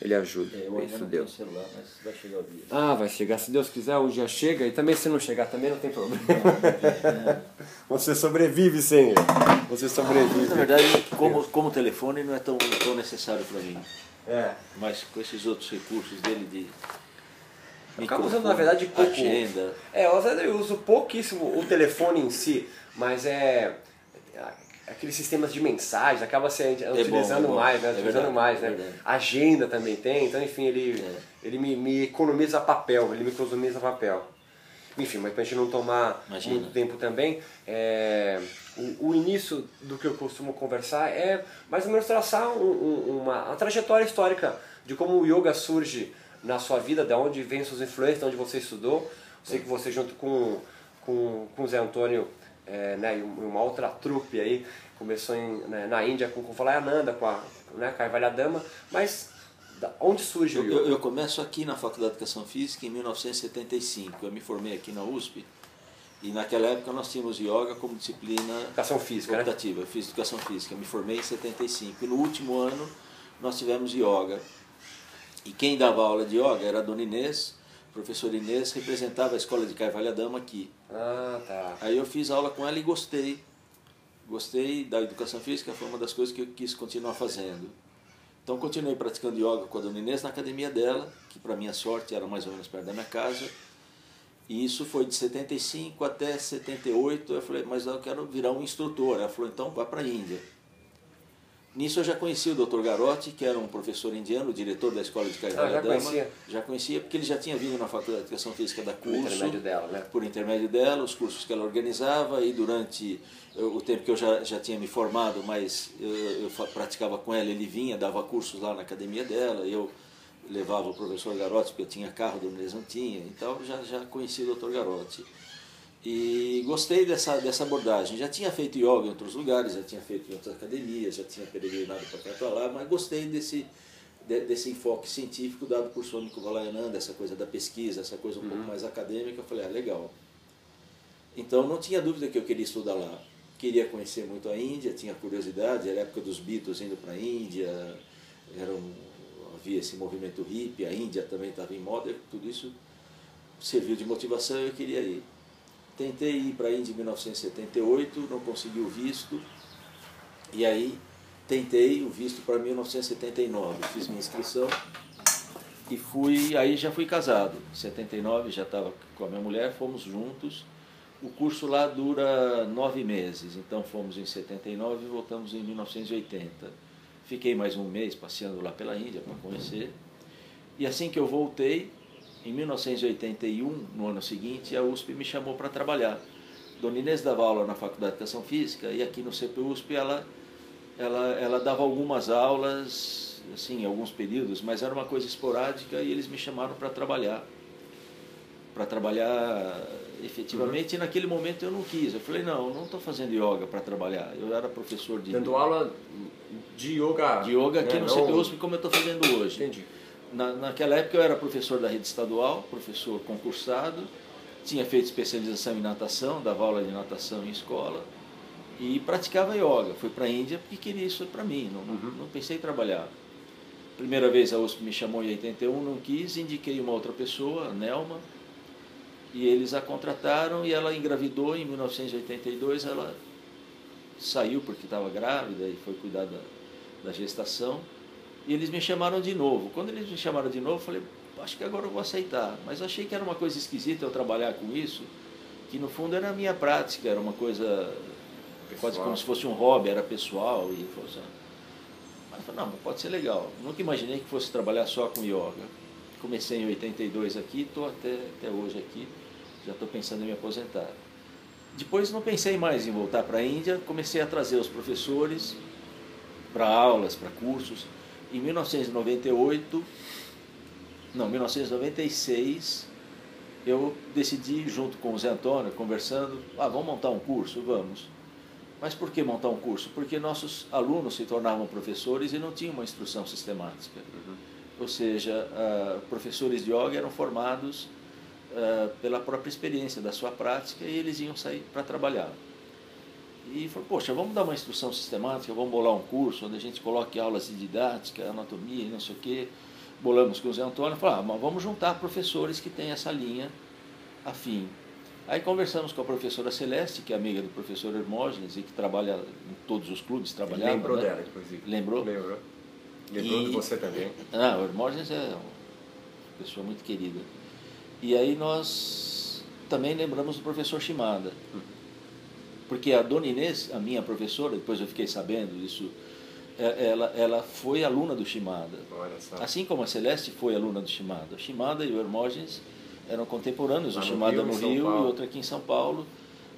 ele ajuda. É, eu Isso não deu. tenho celular, mas vai chegar o dia. Ah, vai chegar, se Deus quiser, um dia chega, e também se não chegar também não tem problema. Você sobrevive sem ele. Você sobrevive. Na verdade, como, como telefone não é tão, tão necessário para mim. É. Mas com esses outros recursos dele de. Eu acabo usando, na verdade, pouco. Agenda. É, eu uso pouquíssimo o telefone em si, mas é. Aqueles sistemas de mensagens, acaba se utilizando é bom, mais, né? é utilizando verdade, mais, é né? verdade. Agenda também tem, então enfim, ele, É. ele me, me economiza papel, ele me economiza papel. Enfim, mas pra gente não tomar Imagina. muito tempo também, é, o, o início do que eu costumo conversar é mais ou menos traçar um- um- uma, uma trajetória histórica de como o yoga surge na sua vida, de onde vem suas influências, de onde você estudou. Sei que você junto com, com, com o Zé Antônio é, né, e uma outra trupe aí, começou em, né, na Índia com, com Falayananda, com a né, Kaivalya Dama, mas da, onde surge o Eu, yoga? eu- eu começo aqui na Faculdade de Educação Física em 1975. Eu me formei aqui na USP e naquela época nós tínhamos yoga como disciplina Educação física, né? optativa. Eu fiz educação física, me formei em 75. E no último ano nós tivemos yoga. E quem dava aula de yoga era a dona Inês, professora Inês, representava a escola de Carvalho Dama aqui. Ah, tá. Aí eu fiz aula com ela e gostei. Gostei da educação física, foi uma das coisas que eu quis continuar fazendo. Então continuei praticando yoga com a dona Inês na academia dela, que para minha sorte era mais ou menos perto da minha casa. E isso foi de 75 até 78. Eu falei, mas eu quero virar um instrutor. Ela falou, então vá para a Índia. Nisso eu já conhecia o Dr. Garotti, que era um professor indiano, diretor da escola de Carvalho Ah, já Dama. conhecia? Já conhecia, porque ele já tinha vindo na Faculdade de Educação Física da Por curso intermédio dela, né? por intermédio dela, os cursos que ela organizava e durante eh, o tempo que eu já, já tinha me formado, mas eu, eu fa- praticava com ela, ele vinha, dava cursos lá na academia dela, eu levava o professor Garotti, porque eu tinha carro, do não tinha, então já, já conheci o Dr. Garotti. E gostei dessa, dessa abordagem. Já tinha feito yoga em outros lugares, já tinha feito em outras academias, já tinha peregrinado para cá e para lá, mas gostei desse, de- desse enfoque científico dado por Swami Kuvalayananda, essa coisa da pesquisa, essa coisa um pouco mais acadêmica. Eu falei, ah, legal. Então não tinha dúvida que eu queria estudar lá. Queria conhecer muito a Índia, tinha curiosidade, era a época dos Beatles indo para a Índia, era um, havia esse movimento hippie, a Índia também estava em moda, tudo isso serviu de motivação e eu queria ir. Tentei ir para a Índia em 1978, não consegui o visto, e aí tentei o visto para 1979, fiz minha inscrição e fui, aí já fui casado. Em 79 já estava com a minha mulher, fomos juntos. O curso lá dura nove meses, então fomos em 79 e voltamos em 1980. Fiquei mais um mês passeando lá pela Índia para conhecer. E assim que eu voltei, em 1981, no ano seguinte, a USP me chamou para trabalhar. Dona Inês dava aula na Faculdade de Educação Física e aqui no CPUSP ela, ela, ela dava algumas aulas, assim, em alguns períodos, mas era uma coisa esporádica e eles me chamaram para trabalhar. Para trabalhar efetivamente, e naquele momento eu não quis. Eu falei, não, eu não estou fazendo yoga para trabalhar. Eu era professor de, Dando aula de yoga. de yoga aqui né, no não- CPUSP como eu estou fazendo hoje. Entendi. Na, naquela época eu era professor da rede estadual, professor concursado, tinha feito especialização em natação, dava aula de natação em escola e praticava yoga. Fui para a Índia porque queria isso para mim, não, não- não pensei em trabalhar. Primeira vez a USP me chamou em 81, não quis, indiquei uma outra pessoa, a Nelma, e eles a contrataram e ela engravidou em 1982, ela saiu porque estava grávida e foi cuidar da, da gestação. E eles me chamaram de novo. Quando eles me chamaram de novo, eu falei, acho que agora eu vou aceitar. Mas achei que era uma coisa esquisita eu trabalhar com isso, que no fundo era a minha prática, era uma coisa quase Pessoal. como se fosse um hobby, era pessoal. E fosse... Mas eu falei, não, pode ser legal. Nunca imaginei que fosse trabalhar só com yoga. Comecei em 82 aqui, estou até, até hoje aqui, já estou pensando em me aposentar. Depois não pensei mais em voltar para a Índia, comecei a trazer os professores para aulas, para cursos. Em 1998, não, 1996, eu decidi, junto com o Zé Antônio, conversando, ah, vamos montar um curso? Vamos. Mas por que montar um curso? Porque nossos alunos se tornavam professores e não tinham uma instrução sistemática. Ou seja, ah, professores de yoga eram formados ah, pela própria experiência da sua prática e eles iam sair para trabalhar. E falou, poxa, vamos dar uma instrução sistemática, vamos bolar um curso onde a gente coloque aulas de didática, anatomia e não sei o quê. bolamos com o Zé Antônio, falamos, ah, mas vamos juntar professores que têm essa linha afim. Aí conversamos com a professora Celeste, que é amiga do professor Hermógenes e que trabalha em todos os clubes, trabalhava. Lembrou né? dela, inclusive. Lembrou? Lembrou. Lembrou E- de você também. Ah, o Hermógenes é uma pessoa muito querida. E aí nós também lembramos do professor Shimada. Porque a dona Inês, a minha professora, depois eu fiquei sabendo isso, é- ela, ela foi aluna do Shimada. Assim como a Celeste foi aluna do Shimada. O Shimada e o Hermógenes eram contemporâneos, o no Shimada Rio, no em São Rio e outro aqui em São Paulo.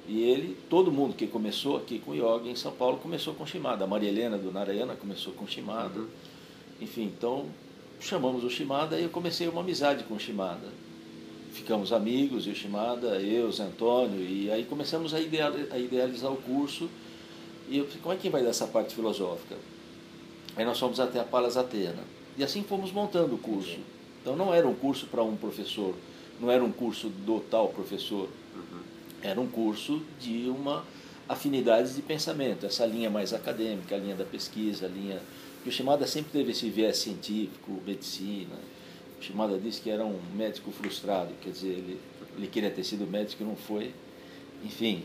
E ele, todo mundo que começou aqui com yoga em São Paulo começou com Shimada. A Maria Helena do Narayana começou com Shimada. Uhum. Enfim, então chamamos o Shimada e eu comecei uma amizade com o Shimada. Ficamos amigos, o Shimada, eu, o Zé Antônio, e aí começamos a ideal- a idealizar o curso. E eu falei, como é que vai dar essa parte filosófica? Aí nós fomos até a Palas Atena. E assim fomos montando o curso. Então não era um curso para um professor, não era um curso do tal professor. Era um curso de uma afinidade de pensamento, essa linha mais acadêmica, a linha da pesquisa, a linha. que o Shimada sempre teve esse viés científico, medicina. Shimada disse que era um médico frustrado, quer dizer, ele, ele queria ter sido médico e não foi. Enfim,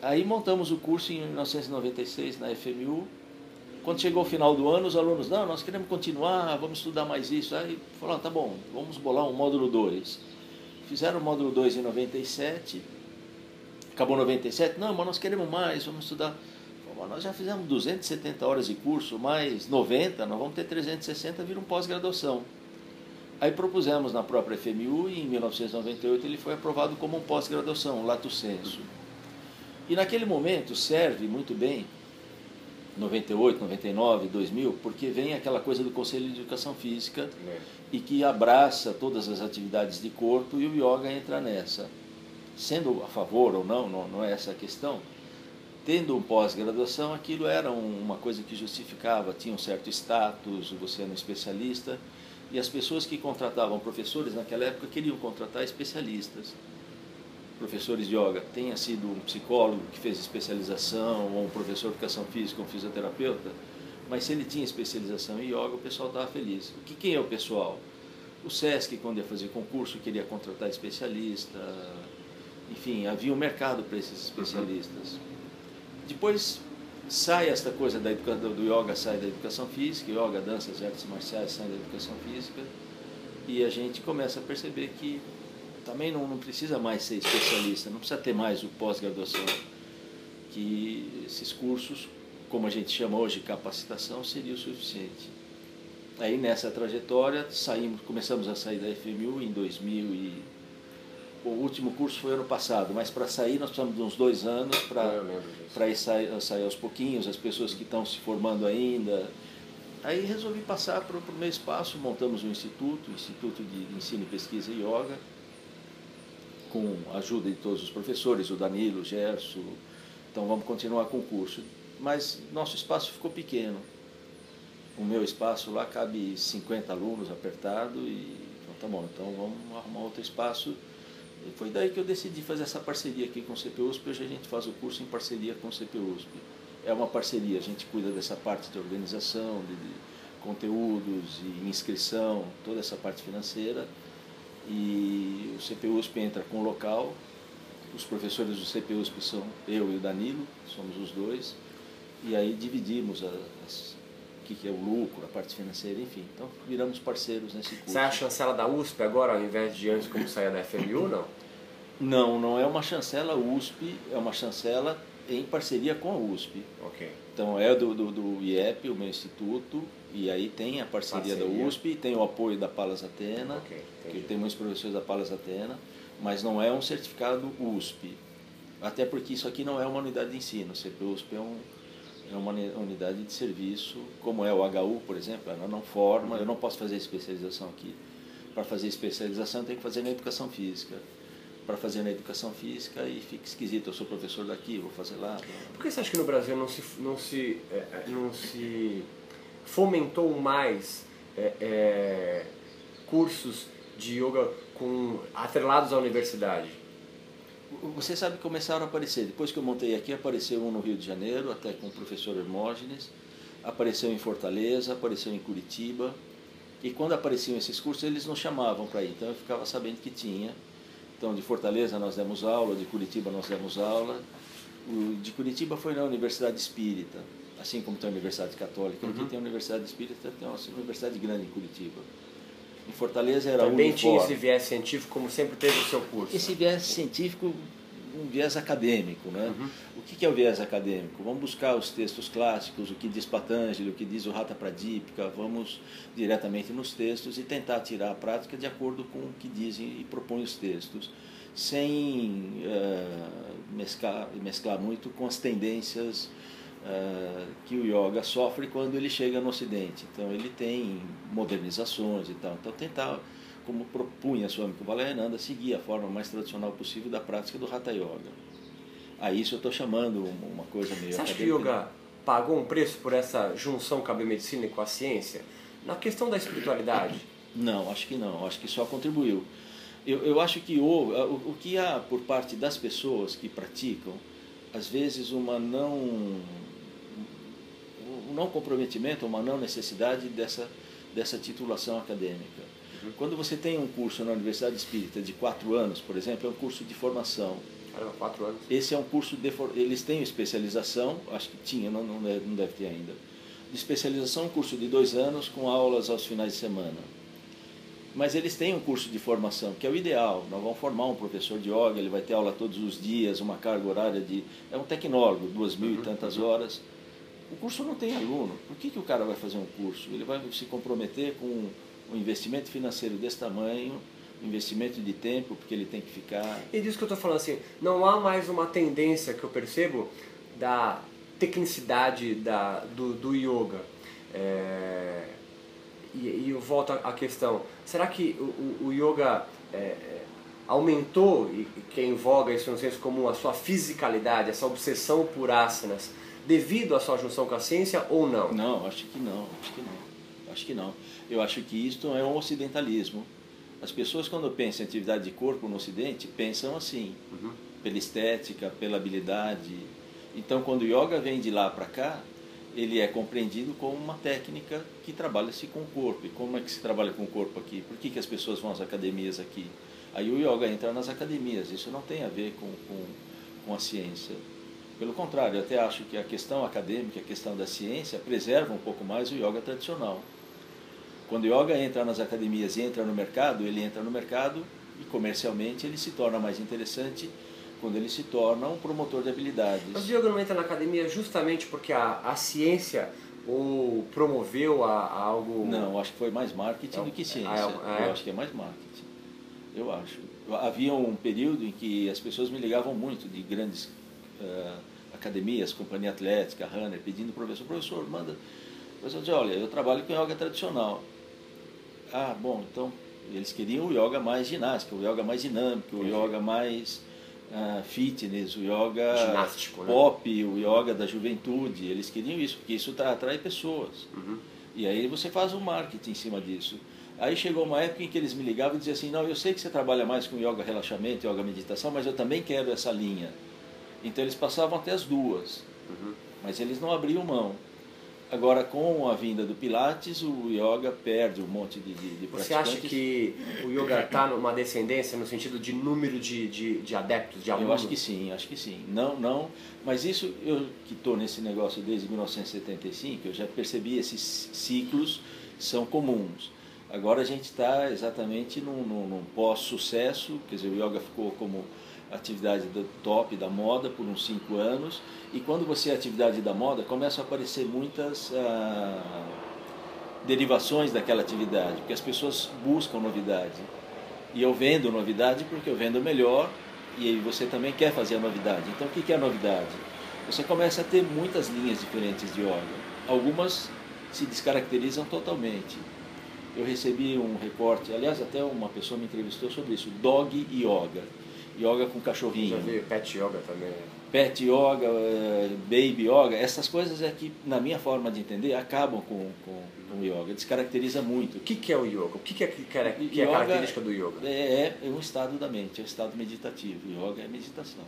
aí montamos o curso em 1996 na FMU. Quando chegou o final do ano, os alunos, não, nós queremos continuar, vamos estudar mais isso. Aí falaram, tá bom, vamos bolar um módulo 2. Fizeram o módulo 2 em 97, acabou 97, não, mas nós queremos mais, vamos estudar. Nós já fizemos 270 horas de curso, mais 90, nós vamos ter 360, vira um pós-graduação. Aí propusemos na própria FMU e em 1998 ele foi aprovado como um pós-graduação, lato sensu. E naquele momento serve muito bem 98, 99, 2000, porque vem aquela coisa do Conselho de Educação Física É. e que abraça todas as atividades de corpo e o yoga entra nessa. Sendo a favor ou não, não, não é essa a questão, tendo um pós-graduação, aquilo era um- uma coisa que justificava, tinha um certo status, você era um especialista, e as pessoas que contratavam professores naquela época queriam contratar especialistas professores de yoga tenha sido um psicólogo que fez especialização, ou um professor de educação física, um fisioterapeuta, mas se ele tinha especialização em yoga, o pessoal estava feliz. O que, quem é o pessoal? O SESC, quando ia fazer concurso, queria contratar especialista, enfim, havia um mercado para esses especialistas. Depois sai esta coisa da educa... do yoga, sai da educação física, yoga, danças, artes marciais saem da educação física, e a gente começa a perceber que também não, não precisa mais ser especialista, não precisa ter mais o pós-graduação, que esses cursos, como a gente chama hoje capacitação, seria o suficiente. Aí nessa trajetória saímos, começamos a sair da FMU em 2000 e o último curso foi ano passado, mas para sair nós precisamos de uns dois anos para ir sair, sair aos pouquinhos, as pessoas que estão se formando ainda. Aí resolvi passar para o meu espaço, montamos um instituto, Instituto de Ensino e Pesquisa e Yoga, com a ajuda de todos os professores, o Danilo, o Gerso. Então vamos continuar com o curso. Mas nosso espaço ficou pequeno. O meu espaço lá cabe 50 alunos apertado e então, tá bom, então vamos arrumar outro espaço. E foi daí que eu decidi fazer essa parceria aqui com o CPUSP. Hoje a gente faz o curso em parceria com o CPUSP. É uma parceria, a gente cuida dessa parte de organização, de, de conteúdos e inscrição, toda essa parte financeira. E o CPUSP entra com o local. Os professores do CPUSP são eu e o Danilo, somos os dois. E aí dividimos as, o que que é o lucro, a parte financeira, enfim. Então viramos parceiros nesse curso. Você é a chancela da USP agora, ao invés de antes como saía da FMU, não? Não, não é uma chancela USP, é uma chancela em parceria com a USP. Ok. Então é do, do, do IEP, o meu instituto, e aí tem a parceria, Parceria. da USP, tem o apoio da Palas Atena, Ok, que tem muitos professores da Palas Atena, mas não é um certificado USP. Até porque isso aqui não é uma unidade de ensino, o CPUSP é, um, é uma uni- unidade de serviço, como é o HU, por exemplo, ela não forma, eu não posso fazer especialização aqui. Para fazer especialização tenho que fazer na educação física. Para fazer na educação física e fica esquisito, eu sou professor daqui, vou fazer lá. Por que você acha que no Brasil não se, não se, é, é, não se fomentou mais é, é, cursos de yoga com, atrelados à universidade? Você sabe que começaram a aparecer. Depois que eu montei aqui, apareceu um no Rio de Janeiro, até com o professor Hermógenes. Apareceu em Fortaleza, apareceu em Curitiba. E quando apareciam esses cursos, eles nos chamavam para ir. Então eu ficava sabendo que tinha. Então de Fortaleza nós demos aula, de Curitiba nós demos aula. O de Curitiba foi na Universidade Espírita, assim como tem a Universidade Católica. Aqui Uhum. tem a Universidade Espírita, tem uma universidade grande em Curitiba. Em Fortaleza era Também a tinha Unifor. esse viés científico, como sempre teve o seu curso. Esse viés científico, um viés acadêmico, né? Uhum. O que é o viés acadêmico? Vamos buscar os textos clássicos, o que diz Patanjali, o que diz o Rata Pradipika, vamos diretamente nos textos e tentar tirar a prática de acordo com o que dizem e propõem os textos, sem eh, mesclar, mesclar muito com as tendências eh, que o yoga sofre quando ele chega no Ocidente. Então ele tem modernizações e tal. Então tentar como propunha Swami Kumbhalayananda, seguir a forma mais tradicional possível da prática do Hatha Yoga. A isso eu estou chamando uma coisa meio Você acha que o yoga pagou um preço por essa junção com a biomedicina e com a ciência? Na questão da espiritualidade, Não, acho que não. Acho que só contribuiu. Eu, eu acho que houve, o, o que há por parte das pessoas que praticam, às vezes uma não não comprometimento, uma não necessidade dessa dessa titulação acadêmica. Quando você tem um curso na Universidade Espírita de quatro anos, por exemplo, é um curso de formação. caramba, quatro anos. Esse é um curso de eles têm especialização, acho que tinha, não, não deve, não deve ter ainda. De especialização, um curso de dois anos com aulas aos finais de semana. Mas eles têm um curso de formação, que é o ideal. Nós vamos formar um professor de yoga, ele vai ter aula todos os dias, uma carga horária de. É um tecnólogo, duas mil e tantas horas. O curso não tem aluno. Por que, que o cara vai fazer um curso? Ele vai se comprometer com um investimento financeiro desse tamanho, investimento de tempo, porque ele tem que ficar E disso que eu estou falando assim, não há mais uma tendência que eu percebo da tecnicidade da, do, do yoga. É, e, e eu volto à questão, será que o, o- yoga é, é, aumentou, e e que é em voga isso no senso comum, a sua fisicalidade, essa obsessão por asanas, devido à sua junção com a ciência ou não? Não, acho que não, acho que não. Acho que não. Eu acho que isto é um ocidentalismo. As pessoas quando pensam em atividade de corpo no ocidente, pensam assim, Uhum. pela estética, pela habilidade. Então quando o yoga vem de lá para cá, ele é compreendido como uma técnica que trabalha-se com o corpo. E como é que se trabalha com o corpo aqui? Por que, que as pessoas vão às academias aqui? Aí o yoga entra nas academias. Isso não tem a ver com, com, com a ciência. Pelo contrário, eu até acho que a questão acadêmica, a questão da ciência, preserva um pouco mais o yoga tradicional. Quando o yoga entra nas academias e entra no mercado, ele entra no mercado e comercialmente ele se torna mais interessante quando ele se torna um promotor de habilidades. Mas o yoga não entra na academia justamente porque a, a ciência o promoveu a, a algo... Não, acho que foi mais marketing Não. do que ciência. Ah, é? Eu acho que é mais marketing. Eu acho. Havia um período em que as pessoas me ligavam muito de grandes academias, companhia atlética, runner, pedindo professor, professor, manda. Professor dizia, olha, eu trabalho com yoga tradicional. Ah, bom, então eles queriam o yoga mais ginástica, o yoga mais dinâmico, o yoga mais ah, fitness, o yoga Ginástico, né? pop, o yoga da juventude. Eles queriam isso, porque isso tra- atrai pessoas. Uhum. E aí você faz um marketing em cima disso. Aí chegou uma época em que eles me ligavam e diziam assim, não, eu sei que você trabalha mais com yoga relaxamento, yoga meditação, mas eu também quero essa linha. Então eles passavam até as duas, Uhum. mas eles não abriam mão. Agora, com a vinda do Pilates, o yoga perde um monte de, de, de Você acha que o yoga está numa descendência no sentido de número de, de, de adeptos, de alunos? Eu acho que sim, acho que sim. Não, não, mas isso eu que estou nesse negócio desde 1975, eu já percebi esses ciclos são comuns. Agora a gente está exatamente num, num, num pós-sucesso, quer dizer, o yoga ficou como atividade do top da moda por uns cinco anos e quando você é atividade da moda começam a aparecer muitas ah, derivações daquela atividade, porque as pessoas buscam novidade. E eu vendo novidade porque eu vendo melhor e você também quer fazer a novidade. Então o que é a novidade? Você começa a ter muitas linhas diferentes de yoga. Algumas se descaracterizam totalmente. Eu recebi um recorte, aliás até uma pessoa me entrevistou sobre isso, dog yoga. Yoga com cachorrinho. Já vi pet yoga também. Pet yoga, eh, baby yoga, essas coisas é que, na minha forma de entender, acabam com, com, com o yoga, descaracteriza muito. O que, que é o yoga? O que, que é, que é, que é a característica do yoga? É, é um estado da mente, é um estado meditativo. Yoga é meditação.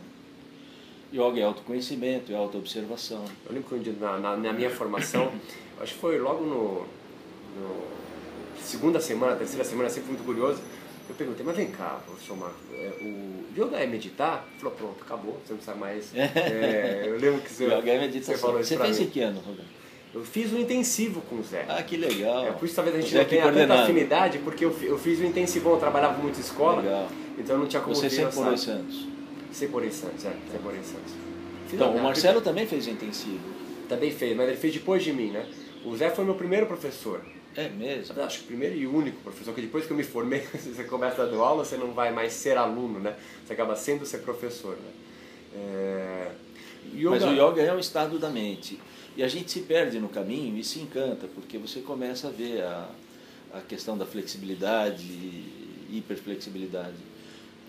Yoga é autoconhecimento, é autoobservação. Eu lembro que um dia, na, na, na minha formação, acho que foi logo no, no segunda semana, terceira semana, sempre muito curioso. Eu perguntei, mas vem cá, professor Marcos, é, o yoga é meditar? Ele falou, pronto, acabou, você não precisa mais. É, eu lembro que você, yoga é meditação. você falou isso Você fez em que ano, Roberto? Eu fiz um intensivo com o Zé. Ah, que legal. É por isso talvez a gente não tenha tanta coordenava. afinidade, porque eu, eu fiz o intensivão, eu trabalhava muito em escola, Legal. então não tinha como Você sempre morou em. Santos. Sem por em Santos, é, sem por em Santos. Fiz Então, o Marcelo também fez o intensivo. Também fez, mas ele fez depois de mim, né? O Zé foi meu primeiro professor. É mesmo? Acho que o primeiro e único professor, que depois que eu me formei, você começa a dar aula, você não vai mais ser aluno, né? Você acaba sendo ser professor, né? É... Yoga- Mas o yoga é um estado da mente. E a gente se perde no caminho e se encanta, porque você começa a ver a, a questão da flexibilidade, hiperflexibilidade.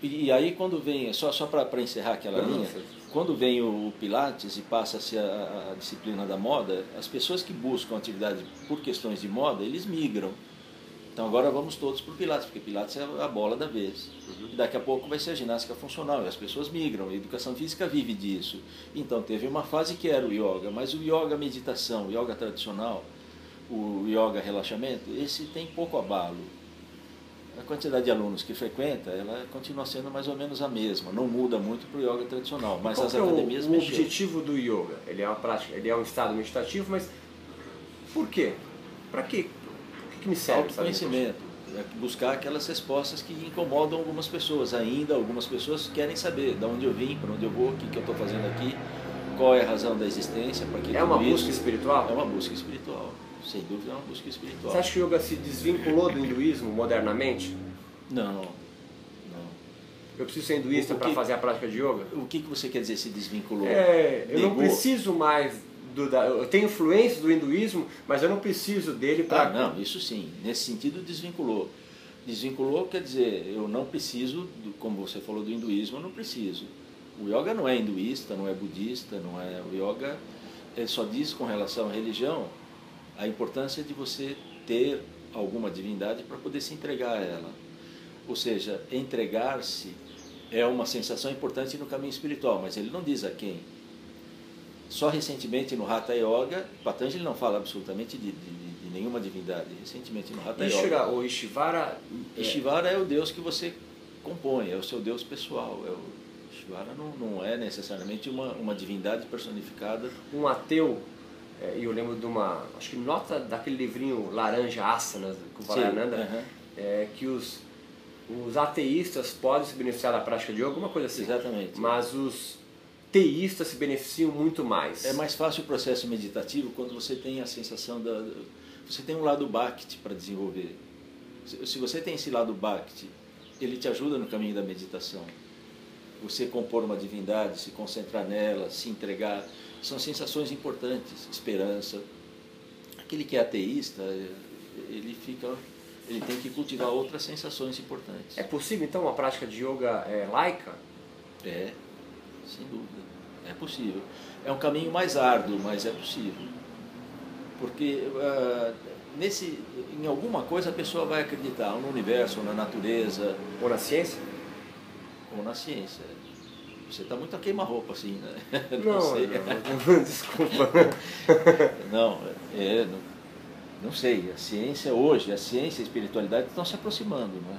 E, e aí quando vem, só, só para encerrar aquela linha. Quando vem o Pilates e passa-se a, a disciplina da moda, as pessoas que buscam atividade por questões de moda, eles migram. Então agora vamos todos para o Pilates, porque Pilates é a bola da vez. E daqui a pouco vai ser a ginástica funcional, e as pessoas migram, a educação física vive disso. Então teve uma fase que era o yoga, mas o yoga meditação, o yoga tradicional, o yoga relaxamento, esse tem pouco abalo. A quantidade de alunos que frequenta, ela continua sendo mais ou menos a mesma, não muda muito para o yoga tradicional, mas Qual as é o- academias o, mexeram. objetivo do yoga? Ele é uma prática, ele é um estado meditativo, mas por quê? Para quê? O que, que me serve? Autoconhecimento, é buscar aquelas respostas que incomodam algumas pessoas. Ainda algumas pessoas querem saber de onde eu vim, para onde eu vou, o que, que eu estou fazendo aqui, qual é a razão da existência, para que É uma busca espiritual? É uma busca espiritual, sem dúvida é uma busca espiritual. Você acha que o yoga se desvinculou do hinduísmo modernamente? Não, não. Eu preciso ser hinduísta para fazer a prática de yoga? O que, que você quer dizer se desvinculou? É, eu não Negou? preciso mais do, da, eu tenho influência do hinduísmo, mas eu não preciso dele para Ah, não, isso sim. Nesse sentido, desvinculou. Desvinculou quer dizer, eu não preciso, do- como você falou do hinduísmo, eu não preciso. O yoga não é hinduísta, não é budista, não é. O yoga ele só diz com relação à religião a importância de você ter alguma divindade para poder se entregar a ela. Ou seja, entregar-se é uma sensação importante no caminho espiritual, mas ele não diz a quem. Só recentemente no Hatha Yoga, Patanjali não fala absolutamente de, de- de nenhuma divindade. Recentemente no Hatha Yoga. Ou Ishvara é, Ishvara é o Deus que você compõe, é o seu Deus pessoal. É o, Ishvara não, não é necessariamente uma, uma divindade personificada. um ateu, e eu lembro de uma, acho que nota daquele livrinho Laranja Asanas, com o Sim, Valananda, aham. é, que os, os ateístas podem se beneficiar da prática de yoga, alguma coisa assim. Exatamente. Mas os teístas se beneficiam muito mais. É mais fácil o processo meditativo quando você tem a sensação da. Você tem um lado Bhakti para desenvolver. Se se você tem esse lado Bhakti, ele te ajuda no caminho da meditação. Você compor uma divindade, se concentrar nela, se entregar, são sensações importantes. Esperança. Aquele que é ateísta, ele fica. Ele tem que cultivar outras sensações importantes. É possível então uma prática de yoga é, laica? É, sem dúvida. É possível. É um caminho mais árduo, mas é possível. Porque ah, nesse, em alguma coisa a pessoa vai acreditar, ou no universo, ou na natureza, Ou na ciência? ou na ciência. Você está muito a queima-roupa assim, né? Não, sei. não, desculpa. Não, é, não, não sei. A ciência hoje, a ciência e a espiritualidade estão se aproximando, não é?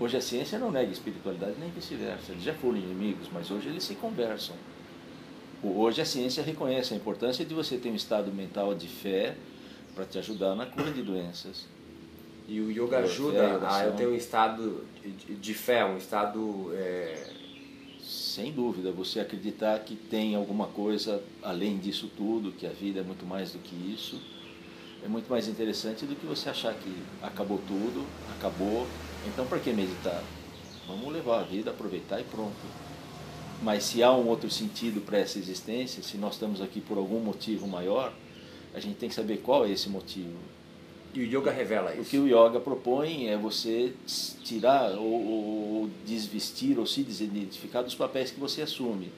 Hoje a ciência não nega a espiritualidade nem vice-versa. Eles já foram inimigos, mas hoje eles se conversam. Hoje a ciência reconhece a importância de você ter um estado mental de fé para te ajudar na cura de doenças. E o yoga ajuda a oração. eu ter um estado de, de fé, um estado. é, Sem dúvida, você acreditar que tem alguma coisa além disso tudo, que a vida é muito mais do que isso, é muito mais interessante do que você achar que acabou tudo, acabou. Então, para que meditar? Vamos levar a vida, aproveitar e pronto. Mas se há um outro sentido para essa existência, se nós estamos aqui por algum motivo maior, a gente tem que saber qual é esse motivo. E o yoga revela O isso. que o yoga propõe é você tirar ou, ou- ou desvestir ou se desidentificar dos papéis que você assume.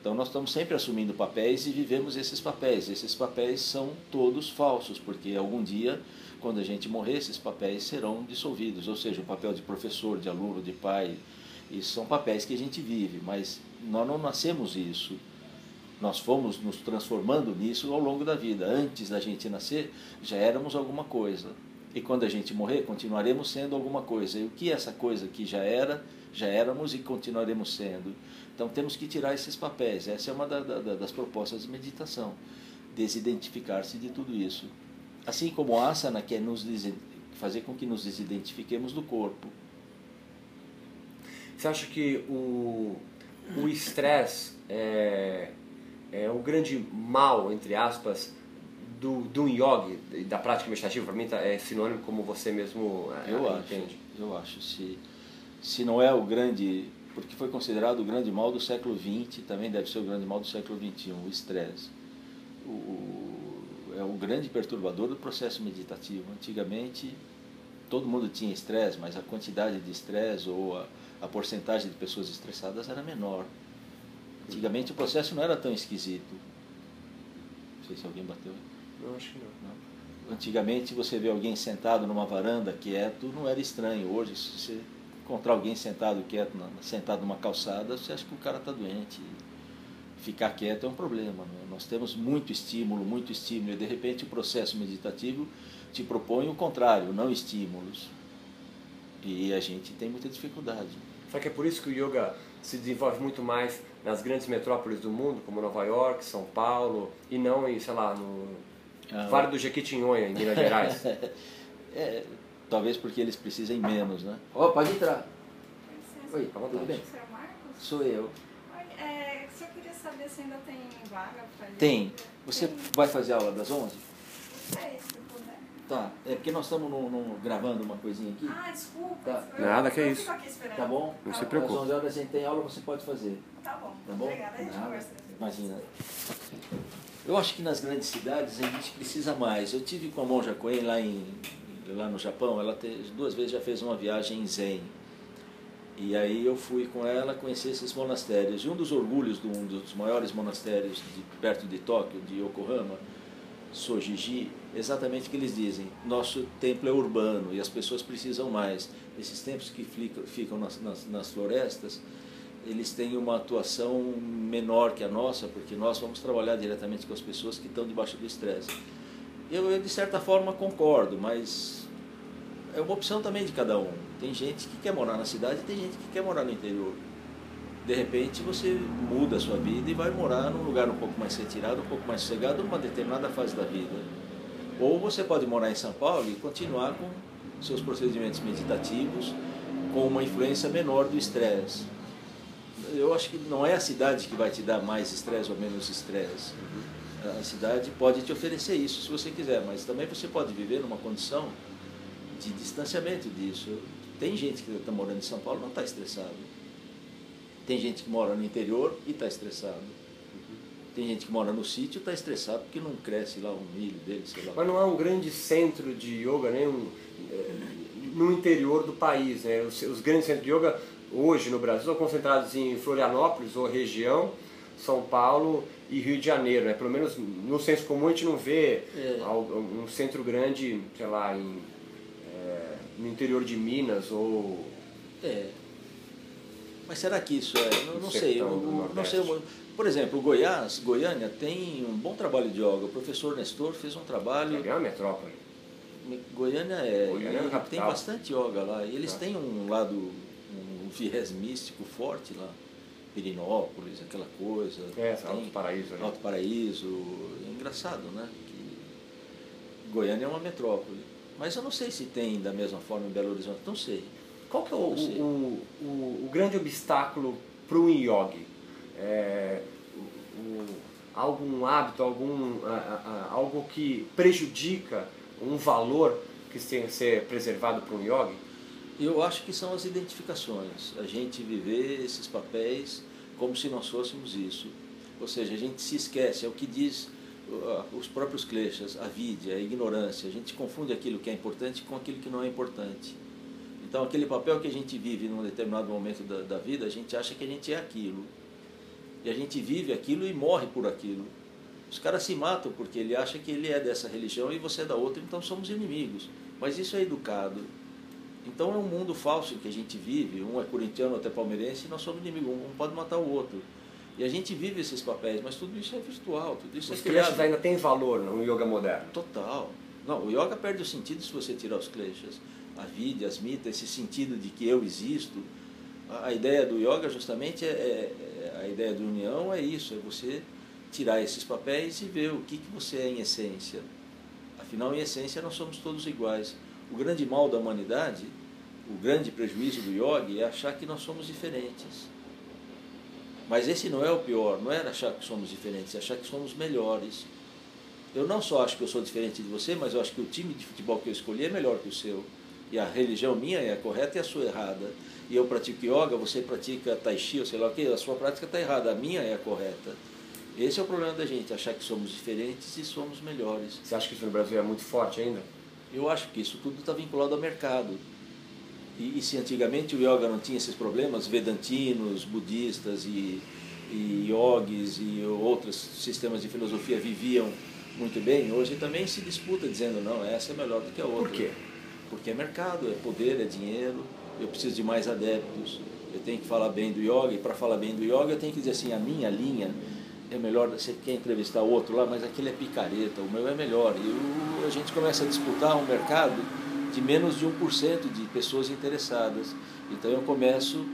Então nós estamos sempre assumindo papéis e vivemos esses papéis. Esses papéis são todos falsos, porque algum dia, quando a gente morrer, esses papéis serão dissolvidos. Ou seja, o papel de professor, de aluno, de pai, isso são papéis que a gente vive, mas nós não nascemos isso. Nós fomos nos transformando nisso ao longo da vida. Antes da gente nascer, já éramos alguma coisa. E quando a gente morrer, continuaremos sendo alguma coisa. E o que essa coisa que já era, já éramos e continuaremos sendo. Então temos que tirar esses papéis. Essa é uma da, da, das propostas de meditação. Desidentificar-se de tudo isso. Assim como a asana quer nos fazer com que nos desidentifiquemos do corpo. Você acha que o o estresse é, é o grande mal, entre aspas, do, do yoga e da prática meditativa? Para mim tá, é sinônimo como você mesmo é, eu entende. Acho, eu acho. Se, se não é o grande... Porque foi considerado o grande mal do século XX, também deve ser o grande mal do século XXI, o estresse. É o grande perturbador do processo meditativo. Antigamente, todo mundo tinha estresse, mas a quantidade de estresse ou a a porcentagem de pessoas estressadas era menor. Antigamente o processo não era tão esquisito. Não sei se alguém bateu. Não, acho que não. não. Antigamente você vê alguém sentado numa varanda quieto, não era estranho. Hoje, se você encontrar alguém sentado quieto, sentado numa calçada, você acha que o cara está doente. Ficar quieto é um problema. Né? Nós temos muito estímulo, muito estímulo, e de repente o processo meditativo te propõe o contrário, não estímulos. E a gente tem muita dificuldade. Será que é por isso que o yoga se desenvolve muito mais nas grandes metrópoles do mundo, como Nova York, São Paulo, e não em, sei lá, no ah, Vale do Jequitinhonha, em Minas Gerais? é, talvez porque eles precisem menos, né? Ó, oh, pode entrar. Oi, tudo bem? Sou eu. Oi, é, só queria saber se ainda tem vaga para Tem. Você tem. vai fazer aula das 11? É isso. Tá, é porque nós estamos no, no, gravando uma coisinha aqui. Ah, desculpa. Tá. Nada que é isso. Tá bom? Não tá se preocupe. Às 11 horas a gente tem aula, você pode fazer. Tá bom. Tá bom? Obrigada, a gente conversa. Imagina. Eu acho que nas grandes cidades a gente precisa mais. Eu tive com a Monja Coen lá, em, lá no Japão, ela te, duas vezes já fez uma viagem em Zen. E aí eu fui com ela conhecer esses monastérios. E um dos orgulhos de um dos maiores monastérios de, perto de Tóquio, de Yokohama, Sojiji, exatamente o que eles dizem. Nosso templo é urbano e as pessoas precisam mais. Esses templos que ficam nas, nas, nas florestas, eles têm uma atuação menor que a nossa, porque nós vamos trabalhar diretamente com as pessoas que estão debaixo do estresse. Eu, eu, de certa forma, concordo, mas é uma opção também de cada um. Tem gente que quer morar na cidade e tem gente que quer morar no interior de repente você muda a sua vida e vai morar num lugar um pouco mais retirado, um pouco mais sossegado, numa determinada fase da vida. Ou você pode morar em São Paulo e continuar com seus procedimentos meditativos com uma influência menor do estresse. Eu acho que não é a cidade que vai te dar mais estresse ou menos estresse. A cidade pode te oferecer isso se você quiser, mas também você pode viver numa condição de distanciamento disso. Tem gente que está morando em São Paulo e não está estressado tem gente que mora no interior e está estressado. Tem gente que mora no sítio e está estressado porque não cresce lá um milho dele, sei lá. Mas não há um grande centro de yoga nem um, é, no interior do país. Né? Os, os, grandes centros de yoga hoje no Brasil são concentrados em Florianópolis ou região, São Paulo e Rio de Janeiro. Né? Pelo menos no senso comum a gente não vê é. um centro grande, sei lá, em, é, no interior de Minas ou... É, mas será que isso é? Não, não sei. Eu, não sei. Por exemplo, Goiás, Goiânia, tem um bom trabalho de yoga. O professor Nestor fez um trabalho. É uma metrópole. Goiânia é. Goiânia é tem bastante yoga lá. E eles ah. têm um lado, viés místico forte lá. Pirinópolis, aquela coisa. É, Alto Paraíso. Né? Alto Paraíso. É engraçado, né? Que Goiânia é uma metrópole. Mas eu não sei se tem da mesma forma em Belo Horizonte. Não sei. Qual que é o, o, o, o grande obstáculo para um yogi? É, algum hábito, algum, algo que prejudica um valor que tem que ser preservado para um yogi? Eu acho que são as identificações. A gente viver esses papéis como se nós fôssemos isso. Ou seja, a gente se esquece, é o que diz os próprios kleshas, a vidya, a ignorância. A gente confunde aquilo que é importante com aquilo que não é importante. Então, aquele papel que a gente vive num determinado momento da, da vida, a gente acha que a gente é aquilo. E a gente vive aquilo e morre por aquilo. Os caras se matam porque ele acha que ele é dessa religião e você é da outra, então somos inimigos. Mas isso é educado. Então é um mundo falso que a gente vive. Um é corintiano, outro é palmeirense, e nós somos inimigos. Um pode matar o outro. E a gente vive esses papéis, mas tudo isso é virtual, tudo isso Os é criado. ainda tem valor no yoga moderno? Total, Não, o yoga perde o sentido se você tirar os kleshas. A vida, as mitas, esse sentido de que eu existo. A, a ideia do yoga justamente é, é, é, a ideia da união é isso, é você tirar esses papéis e ver o que, que você é em essência. Afinal, em essência, nós somos todos iguais. O grande mal da humanidade, o grande prejuízo do yoga é achar que nós somos diferentes. Mas esse não é o pior, não é achar que somos diferentes, é achar que somos melhores. Eu não só acho que eu sou diferente de você, mas eu acho que o time de futebol que eu escolhi é melhor que o seu. E a religião minha é a correta e a sua é errada. E eu pratico yoga, você pratica tai chi, ou sei lá o que, a sua prática está errada, a minha é a correta. Esse é o problema da gente, achar que somos diferentes e somos melhores. Você acha que isso no Brasil é muito forte ainda? Eu acho que isso tudo está vinculado ao mercado. E, e, se antigamente o yoga não tinha esses problemas, vedantinos, budistas e, e yogis e outros sistemas de filosofia viviam muito bem, hoje também se disputa dizendo não, essa é melhor do que a outra. Por quê? Porque é mercado, é poder, é dinheiro, eu preciso de mais adeptos, eu tenho que falar bem do yoga, e para falar bem do yoga eu tenho que dizer assim, a minha linha é melhor, você quer entrevistar outro lá, mas aquele é picareta, o meu é melhor. E o, a gente começa a disputar um mercado de menos de 1% de pessoas interessadas. Então eu começo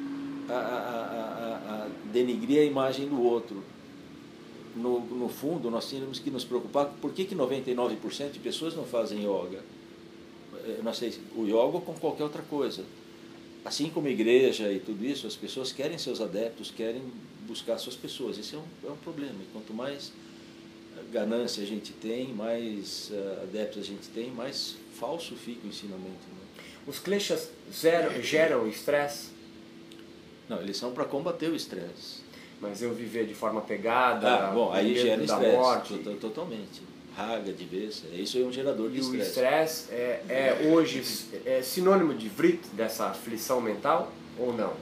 a, a, a, a denigrir a imagem do outro. No, no fundo, nós temos que nos preocupar por que, que 99% de pessoas não fazem yoga. Eu não sei, o yoga com qualquer outra coisa. Assim como igreja e tudo isso, as pessoas querem seus adeptos, querem buscar suas pessoas. Esse é um, é um problema. E quanto mais ganância a gente tem, mais uh, adeptos a gente tem, mais falso fica o ensinamento. Né? Os kleshas geram estresse? Não, eles são para combater o estresse. Mas eu viver de forma pegada, ah, bom, aí gera estresse, totalmente. Raga de vez, isso é um gerador de estresse. E o estresse é, é hoje é sinônimo de vrit, dessa aflição mental, ou não?